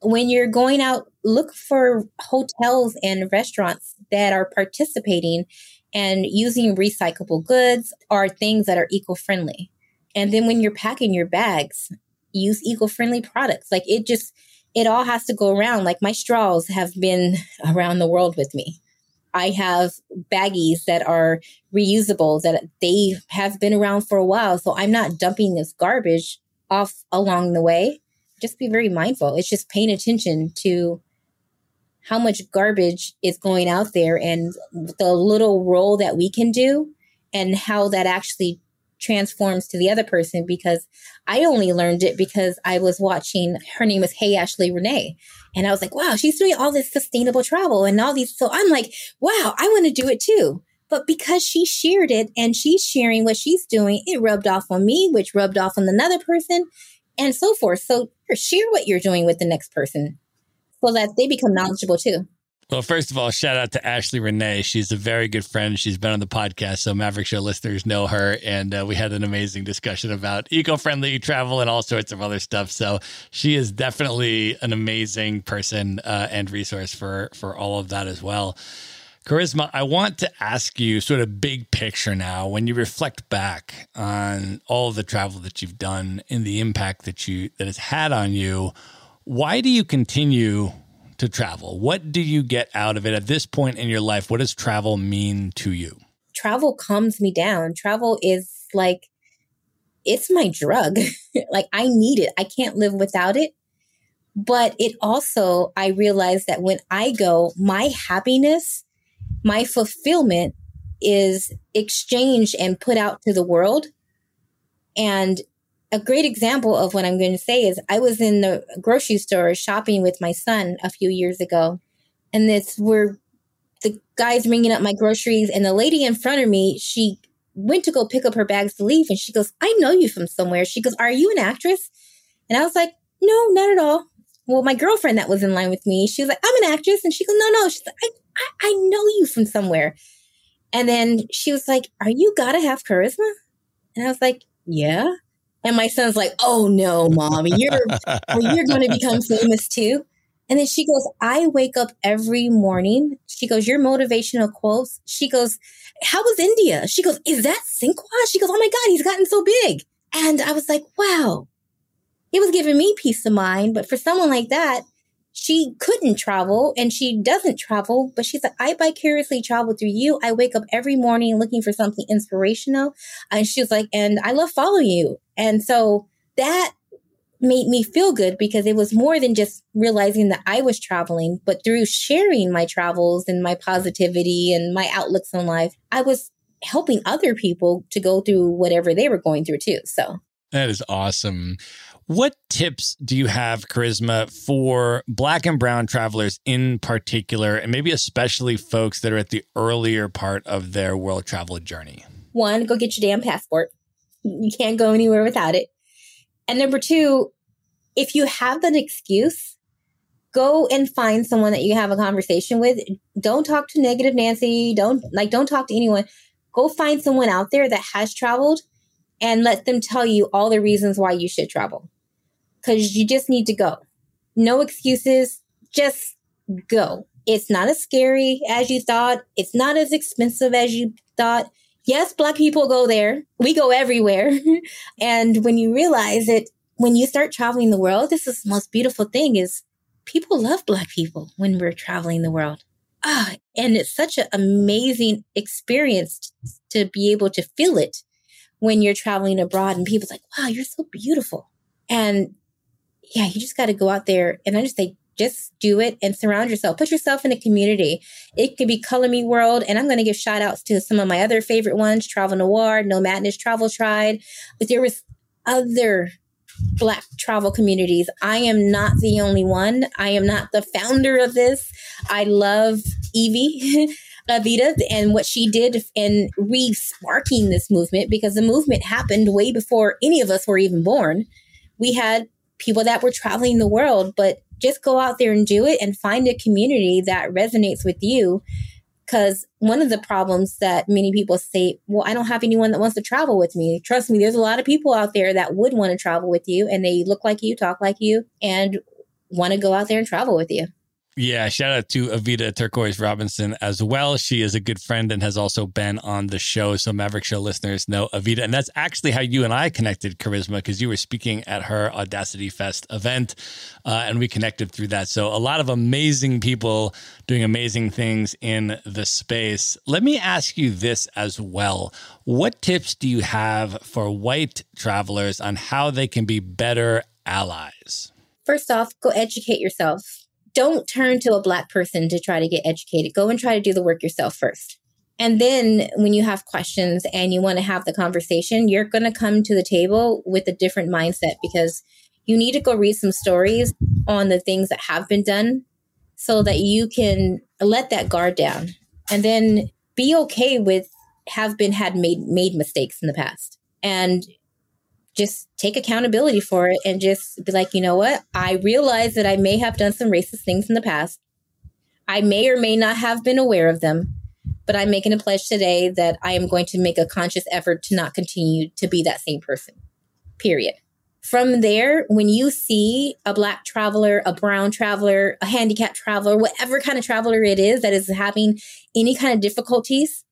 When you're going out, look for hotels and restaurants that are participating and using recyclable goods are things that are eco friendly. And then when you're packing your bags, use eco friendly products. Like it just, it all has to go around. Like my straws have been *laughs* around the world with me. I have baggies that are reusable that they have been around for a while. So I'm not dumping this garbage off along the way. Just be very mindful. It's just paying attention to how much garbage is going out there and the little role that we can do and how that actually transforms to the other person because I only learned it because I was watching her name was Hey Ashley Renne. And I was like, wow, she's doing all this sustainable travel and all these. So I'm like, wow, I want to do it too. But because she shared it and she's sharing what she's doing, it rubbed off on me, which rubbed off on another person and so forth. So share what you're doing with the next person so that they become knowledgeable too. Well, first of all, shout out to Ashley Renne. She's a very good friend. She's been on the podcast, so Maverick Show listeners know her. And uh, we had an amazing discussion about eco friendly travel and all sorts of other stuff. So she is definitely an amazing person uh, and resource for, for all of that as well. Karisma, I want to ask you sort of big picture now when you reflect back on all the travel that you've done and the impact that you that it's had on you why do you continue to travel? What do you get out of it at this point in your life? What does travel mean to you? Travel calms me down. Travel is like, it's my drug. *laughs* like, I need it. I can't live without it. But it also, I realize that when I go, my happiness, my fulfillment is exchanged and put out to the world. And a great example of what I'm going to say is I was in the grocery store shopping with my son a few years ago, and this were the guys ringing up my groceries, and the lady in front of me, she went to go pick up her bags to leave, and she goes, "I know you from somewhere." She goes, "Are you an actress?" And I was like, "No, not at all." Well, my girlfriend that was in line with me, she was like, "I'm an actress," and she goes, "No, no." She's like, I, I, I know you from somewhere." And then she was like, "Are you gotta have charisma?" And I was like, "Yeah." And my son's like, "Oh no, mom, you're *laughs* you're going to become famous too." And then she goes, "I wake up every morning." She goes, "Your motivational quotes." She goes, "How was India?" She goes, "Is that Sinqua?" She goes, "Oh my god, he's gotten so big." And I was like, "Wow." It was giving me peace of mind, but for someone like that, she couldn't travel and she doesn't travel, but she's like, I vicariously travel through you. I wake up every morning looking for something inspirational. And she was like, and I love following you. And so that made me feel good because it was more than just realizing that I was traveling, but through sharing my travels and my positivity and my outlooks on life, I was helping other people to go through whatever they were going through too. So that is awesome. What tips do you have, Karisma, for black and brown travelers in particular, and maybe especially folks that are at the earlier part of their world travel journey? One, go get your damn passport. You can't go anywhere without it. And number two, if you have an excuse, go and find someone that you have a conversation with. Don't talk to negative Nancy. Don't like don't talk to anyone. Go find someone out there that has traveled and let them tell you all the reasons why you should travel. Cuz you just need to go. No excuses, just go. It's not as scary as you thought. It's not as expensive as you thought. Yes, black people go there. We go everywhere. *laughs* and when you realize it, when you start traveling the world, this is the most beautiful thing is people love black people when we're traveling the world. Ah, and it's such an amazing experience to be able to feel it when you're traveling abroad and people's like, wow, you're so beautiful. And yeah, you just got to go out there and I just say, just do it and surround yourself. Put yourself in a community. It could be Color Me World. And I'm going to give shout outs to some of my other favorite ones, Travel Noir, Nomadness Travel Tribe. But there was other Black travel communities. I am not the only one. I am not the founder of this. I love Evie. *laughs* Evita and what she did in re-sparking this movement because the movement happened way before any of us were even born. We had people that were traveling the world, but just go out there and do it and find a community that resonates with you because one of the problems that many people say, well, I don't have anyone that wants to travel with me. Trust me, there's a lot of people out there that would want to travel with you and they look like you, talk like you, and want to go out there and travel with you. Yeah, shout out to Evita Turquoise Robinson as well. She is a good friend and has also been on the show. So Maverick Show listeners know Evita. And that's actually how you and I connected, Karisma, because you were speaking at her Audacity Fest event uh, and we connected through that. So a lot of amazing people doing amazing things in the space. Let me ask you this as well. What tips do you have for white travelers on how they can be better allies? First off, go educate yourself don't turn to a black person to try to get educated. Go and try to do the work yourself first. And then when you have questions and you want to have the conversation, you're going to come to the table with a different mindset because you need to go read some stories on the things that have been done so that you can let that guard down and then be okay with have been had made made mistakes in the past and just take accountability for it and just be like, you know what? I realize that I may have done some racist things in the past. I may or may not have been aware of them, but I'm making a pledge today that I am going to make a conscious effort to not continue to be that same person. Period. From there, when you see a black traveler, a brown traveler, a handicapped traveler, whatever kind of traveler it is that is having any kind of difficulties,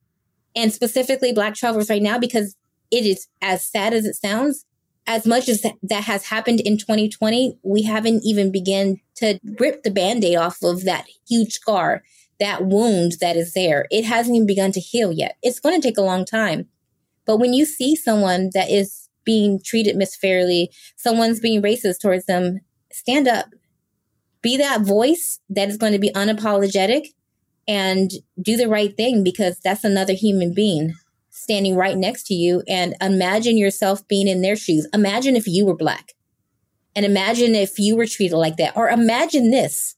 and specifically black travelers right now, because it is as sad as it sounds, as much as that has happened in 2020, we haven't even begun to rip the band-aid off of that huge scar, that wound that is there. It hasn't even begun to heal yet. It's going to take a long time. But when you see someone that is being treated misfairly, someone's being racist towards them, stand up. Be that voice that is going to be unapologetic and do the right thing because that's another human being standing right next to you and imagine yourself being in their shoes. Imagine if you were black and imagine if you were treated like that. Or imagine this.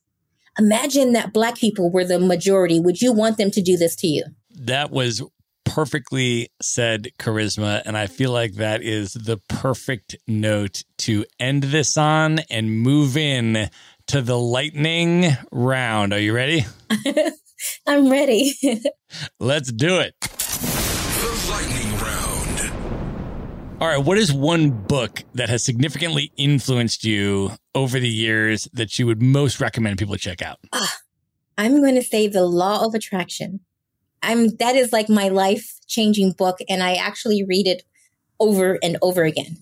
Imagine that black people were the majority. Would you want them to do this to you? That was perfectly said, Karisma. And I feel like that is the perfect note to end this on and move in to the lightning round. Are you ready? *laughs* I'm ready. *laughs* Let's do it. Lightning round. All right, what is one book that has significantly influenced you over the years that you would most recommend people check out? Uh, I'm going to say The Law of Attraction. I'm that is like my life-changing book and I actually read it over and over again.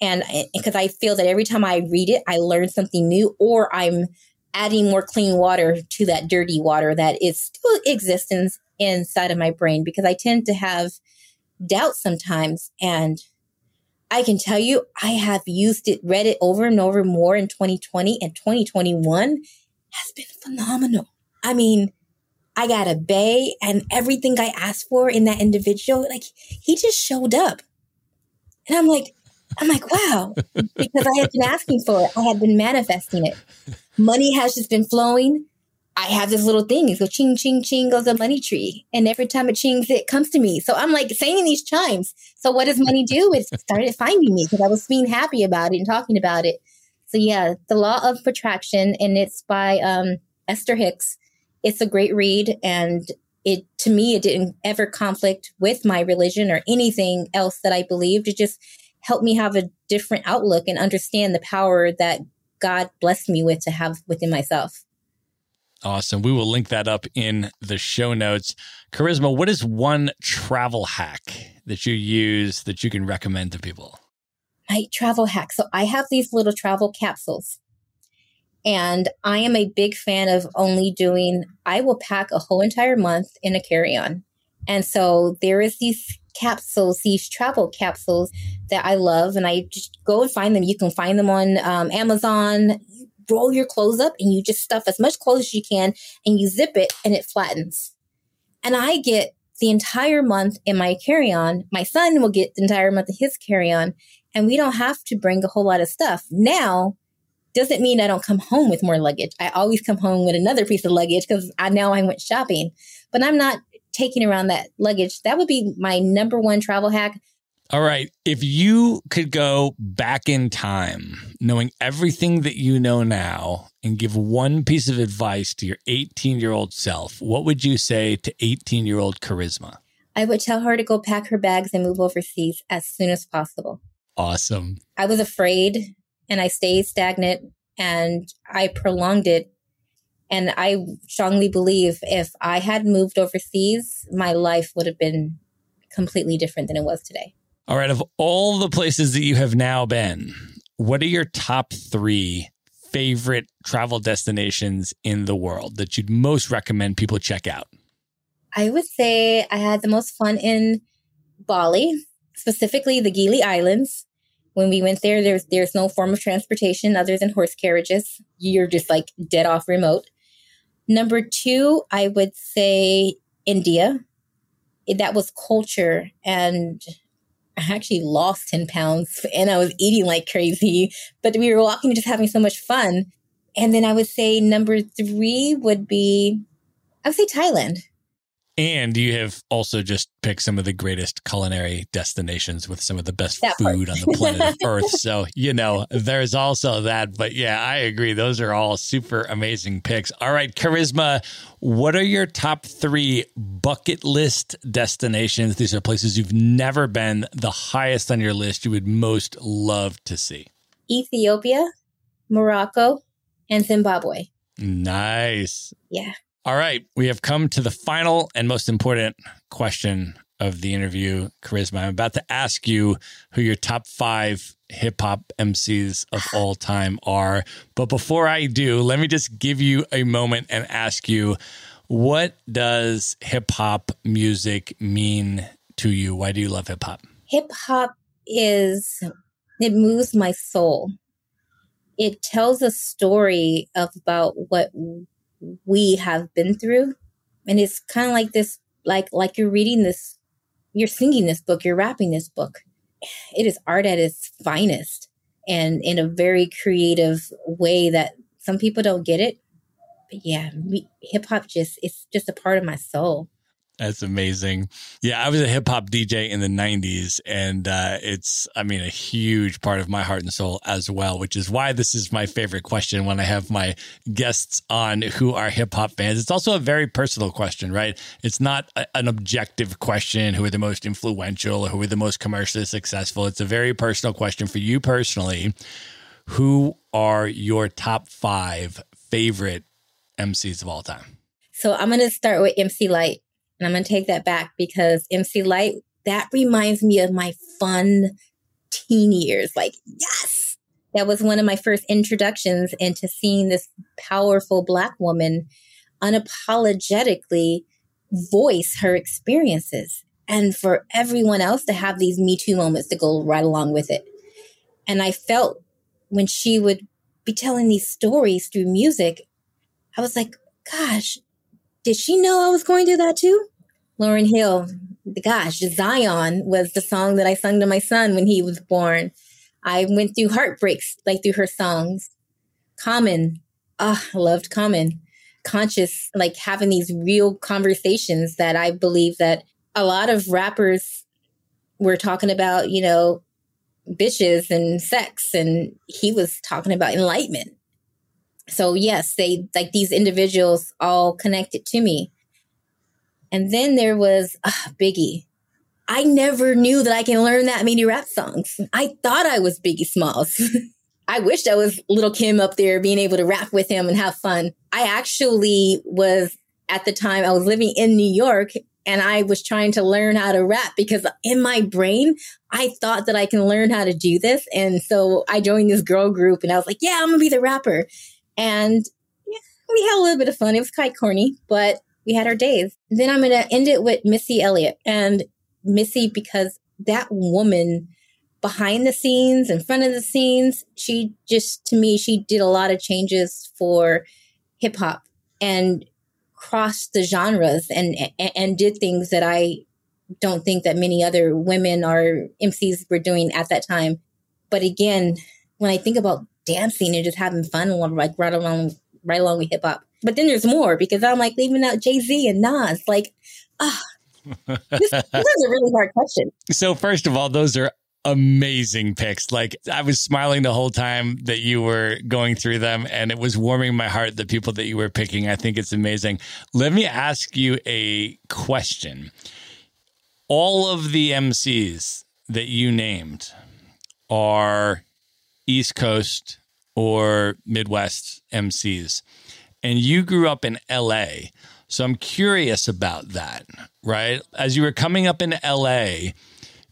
And because I feel that every time I read it, I learn something new or I'm adding more clean water to that dirty water that is still existence inside of my brain because I tend to have doubt sometimes. And I can tell you, I have used it, read it over and over more in 2020 and 2021 has been phenomenal. I mean, I got a bay and everything I asked for in that individual, like he just showed up. And I'm like, I'm like, wow, *laughs* because I had been asking for it. I had been manifesting it. Money has just been flowing. I have this little thing. Goes ching, ching, ching goes a money tree. And every time it chings, it comes to me. So I'm like saying these chimes. So what does money do? It started finding me because I was being happy about it and talking about it. So yeah, The Law of Attraction, and it's by um, Esther Hicks. It's a great read. And it, to me, it didn't ever conflict with my religion or anything else that I believed. It just helped me have a different outlook and understand the power that God blessed me with to have within myself. Awesome. We will link that up in the show notes. Karisma, what is one travel hack that you use that you can recommend to people? My travel hack. So I have these little travel capsules. And I am a big fan of only doing, I will pack a whole entire month in a carry on. And so there is these capsules, these travel capsules that I love, and I just go and find them. You can find them on um, Amazon. Roll your clothes up and you just stuff as much clothes as you can and you zip it and it flattens. And I get the entire month in my carry on. My son will get the entire month of his carry on, and we don't have to bring a whole lot of stuff. Now, doesn't mean I don't come home with more luggage. I always come home with another piece of luggage because I now I went shopping, but I'm not taking around that luggage. That would be my number one travel hack. All right. If you could go back in time, knowing everything that you know now, and give one piece of advice to your 18 year old self, what would you say to 18 year old Karisma? I would tell her to go pack her bags and move overseas as soon as possible. Awesome. I was afraid and I stayed stagnant and I prolonged it and I strongly believe if I had moved overseas, my life would have been completely different than it was today. All right. Of all the places that you have now been, what are your top three favorite travel destinations in the world that you'd most recommend people check out? I would say I had the most fun in Bali, specifically the Gili Islands. When we went there, there's there's no form of transportation other than horse carriages. You're just like dead off remote. Number two, I would say India. That was culture. And I actually lost 10 pounds and I was eating like crazy, but we were walking just having so much fun. And then I would say number three would be, I would say Thailand. And you have also just picked some of the greatest culinary destinations with some of the best that food part. on the planet *laughs* Earth. So, you know, there's also that. But yeah, I agree. Those are all super amazing picks. All right, Karisma, what are your top three bucket list destinations? These are places you've never been, the highest on your list you would most love to see. Ethiopia, Morocco, and Zimbabwe. Nice. Yeah. All right. We have come to the final and most important question of the interview, Karisma. I'm about to ask you who your top five hip hop MCs of all time are. But before I do, let me just give you a moment and ask you what does hip hop music mean to you? Why do you love hip hop? Hip hop is, it moves my soul. It tells a story of about what we have been through. And it's kind of like this, like, like you're reading this, you're singing this book, you're rapping this book. It is art at its finest and in a very creative way that some people don't get it. But yeah, hip hop just, it's just a part of my soul. That's amazing. Yeah, I was a hip hop DJ in the 90s, and uh, it's, I mean, a huge part of my heart and soul as well, which is why this is my favorite question when I have my guests on who are hip hop fans. It's also a very personal question, right? It's not a, an objective question who are the most influential or who are the most commercially successful. It's a very personal question for you personally. Who are your top five favorite MCs of all time? So I'm going to start with MC Lyte. And I'm going to take that back because MC Lyte, that reminds me of my fun teen years. Like, yes, that was one of my first introductions into seeing this powerful Black woman unapologetically voice her experiences and for everyone else to have these Me Too moments to go right along with it. And I felt when she would be telling these stories through music, I was like, gosh, did she know I was going through that too? Lauryn Hill, gosh, Zion was the song that I sung to my son when he was born. I went through heartbreaks like through her songs. Common. Ah, oh, loved Common. Conscious, like having these real conversations that I believe that a lot of rappers were talking about, you know, bitches and sex, and he was talking about enlightenment. So yes, they like these individuals all connected to me. And then there was uh, Biggie. I never knew that I can learn that many rap songs. I thought I was Biggie Smalls. *laughs* I wished I was Lil' Kim up there being able to rap with him and have fun. I actually was at the time I was living in New York and I was trying to learn how to rap because in my brain, I thought that I can learn how to do this. And so I joined this girl group and I was like, yeah, I'm gonna be the rapper. And yeah, we had a little bit of fun. It was quite corny, but we had our days. Then I'm going to end it with Missy Elliott and Missy because that woman behind the scenes, in front of the scenes, she just, to me, she did a lot of changes for hip hop and crossed the genres and, and, and did things that I don't think that many other women or MCs were doing at that time. But again, when I think about dancing and just having fun, and like right along, right along with hip hop. But then there's more because I'm like leaving out Jay Z and Nas. Like, ah, oh, *laughs* this, this is a really hard question. So first of all, those are amazing picks. Like I was smiling the whole time that you were going through them and it was warming my heart the people that you were picking. I think it's amazing. Let me ask you a question. All of the MCs that you named are East Coast or Midwest MCs. And you grew up in LA. So I'm curious about that, right? As you were coming up in LA,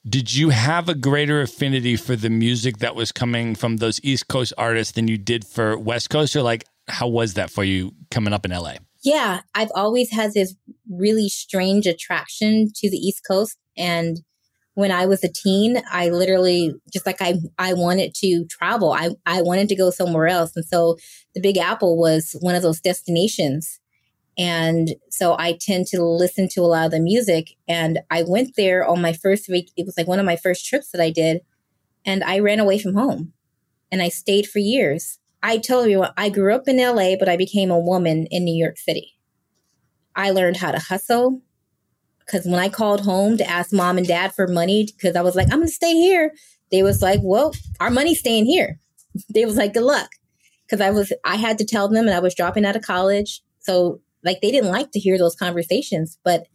did you have a greater affinity for the music that was coming from those East Coast artists than you did for West Coast? Or like, how was that for you coming up in LA? Yeah, I've always had this really strange attraction to the East Coast. And when I was a teen, I literally just like I I wanted to travel. I I wanted to go somewhere else. And so the Big Apple was one of those destinations. And so I tend to listen to a lot of the music and I went there on my first week. It was like one of my first trips that I did and I ran away from home and I stayed for years. I told you I grew up in LA, but I became a woman in New York City. I learned how to hustle. Because when I called home to ask mom and dad for money, because I was like, I'm to stay here, they was like, well, our money's staying here. *laughs* they was like, good luck. Because I was, I had to tell them, and I was dropping out of college. So like they didn't like to hear those conversations, but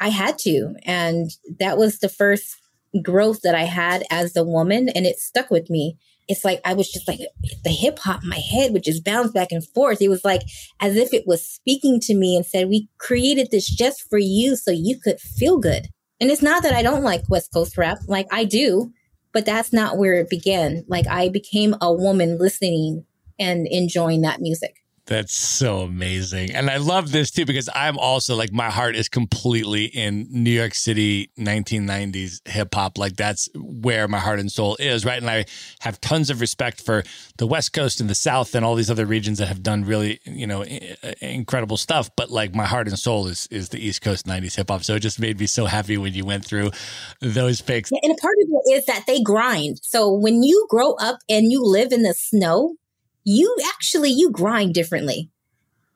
I had to. And that was the first growth that I had as a woman, and it stuck with me it's like I was just like the hip hop, in my head would just bounce back and forth. It was like as if it was speaking to me and said, We created this just for you so you could feel good. And it's not that I don't like West Coast rap, like I do, but that's not where it began. Like I became a woman listening and enjoying that music. That's so amazing. And I love this too because I'm also like my heart is completely in New York City 1990s hip hop. Like that's where my heart and soul is, right? And I have tons of respect for the West Coast and the South and all these other regions that have done really, you know, incredible stuff, but like my heart and soul is is the East Coast 90s hip hop. So it just made me so happy when you went through those picks. And a part of it is that they grind. So when you grow up and you live in the snow, you actually you grind differently.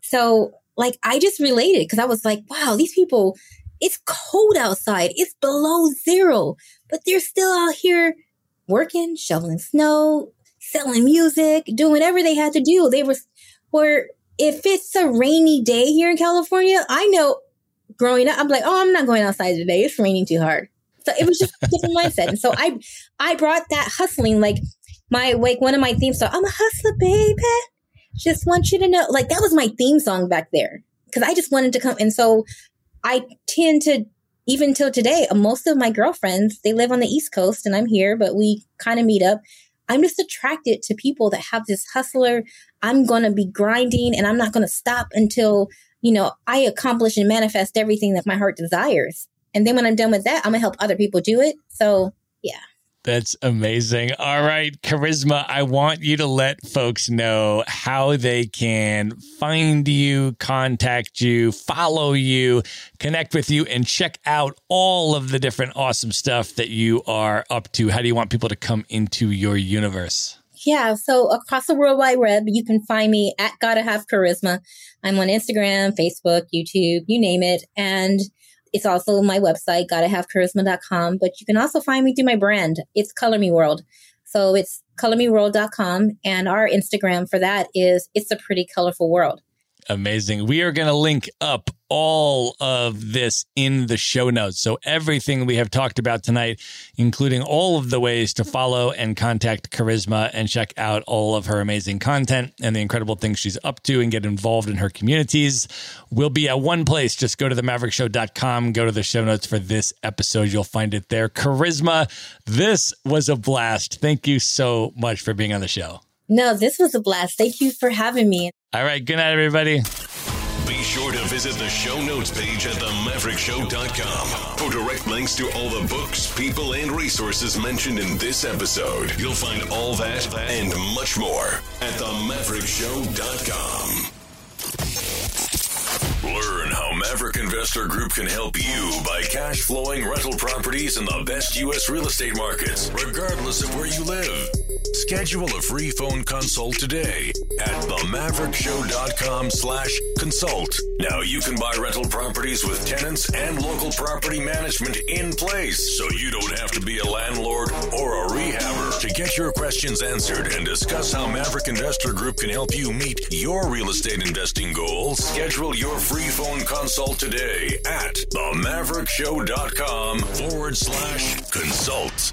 So like I just related because I was like, wow, these people, it's cold outside. It's below zero, but they're still out here working, shoveling snow, selling music, doing whatever they had to do. They were where if it's a rainy day here in California, I know growing up, I'm like, oh, I'm not going outside today. It's raining too hard. So it was just a different *laughs* mindset. And so I I brought that hustling, like my like one of my theme songs. I'm a hustler, baby. Just want you to know, like that was my theme song back there because I just wanted to come. And so I tend to even till today, uh, most of my girlfriends they live on the East Coast and I'm here, but we kind of meet up. I'm just attracted to people that have this hustler. I'm going to be grinding and I'm not going to stop until, you know, I accomplish and manifest everything that my heart desires. And then when I'm done with that, I'm going to help other people do it. So, yeah. That's amazing. All right, Karisma, I want you to let folks know how they can find you, contact you, follow you, connect with you, and check out all of the different awesome stuff that you are up to. How do you want people to come into your universe? Yeah, so across the World Wide Web, you can find me at Gotta Have Karisma. I'm on Instagram, Facebook, YouTube, you name it. And it's also my website, gottahavekarisma.com. But you can also find me through my brand. It's Color Me World. So it's colormeworld.com. And our Instagram for that is It's a Pretty Colorful World. Amazing. We are going to link up all of this in the show notes. So everything we have talked about tonight, including all of the ways to follow and contact Karisma and check out all of her amazing content and the incredible things she's up to and get involved in her communities, will be at one place. Just go to themaverickshow.com, go to the show notes for this episode. You'll find it there. Karisma, this was a blast. Thank you so much for being on the show. No, this was a blast. Thank you for having me. All right. Good night, everybody. Be sure to visit the show notes page at themaverickshow.com for direct links to all the books, people, and resources mentioned in this episode. You'll find all that and much more at themaverickshow.com. Learn how Maverick Investor Group can help you buy cash flowing rental properties in the best U.S. real estate markets, regardless of where you live. Schedule a free phone consult today at themaverickshow.com slash consult. Now you can buy rental properties with tenants and local property management in place, so you don't have to be a landlord or a rehabber. To get your questions answered and discuss how Maverick Investor Group can help you meet your real estate investing goals, schedule your free phone consult today at themaverickshow.com forward slash consult.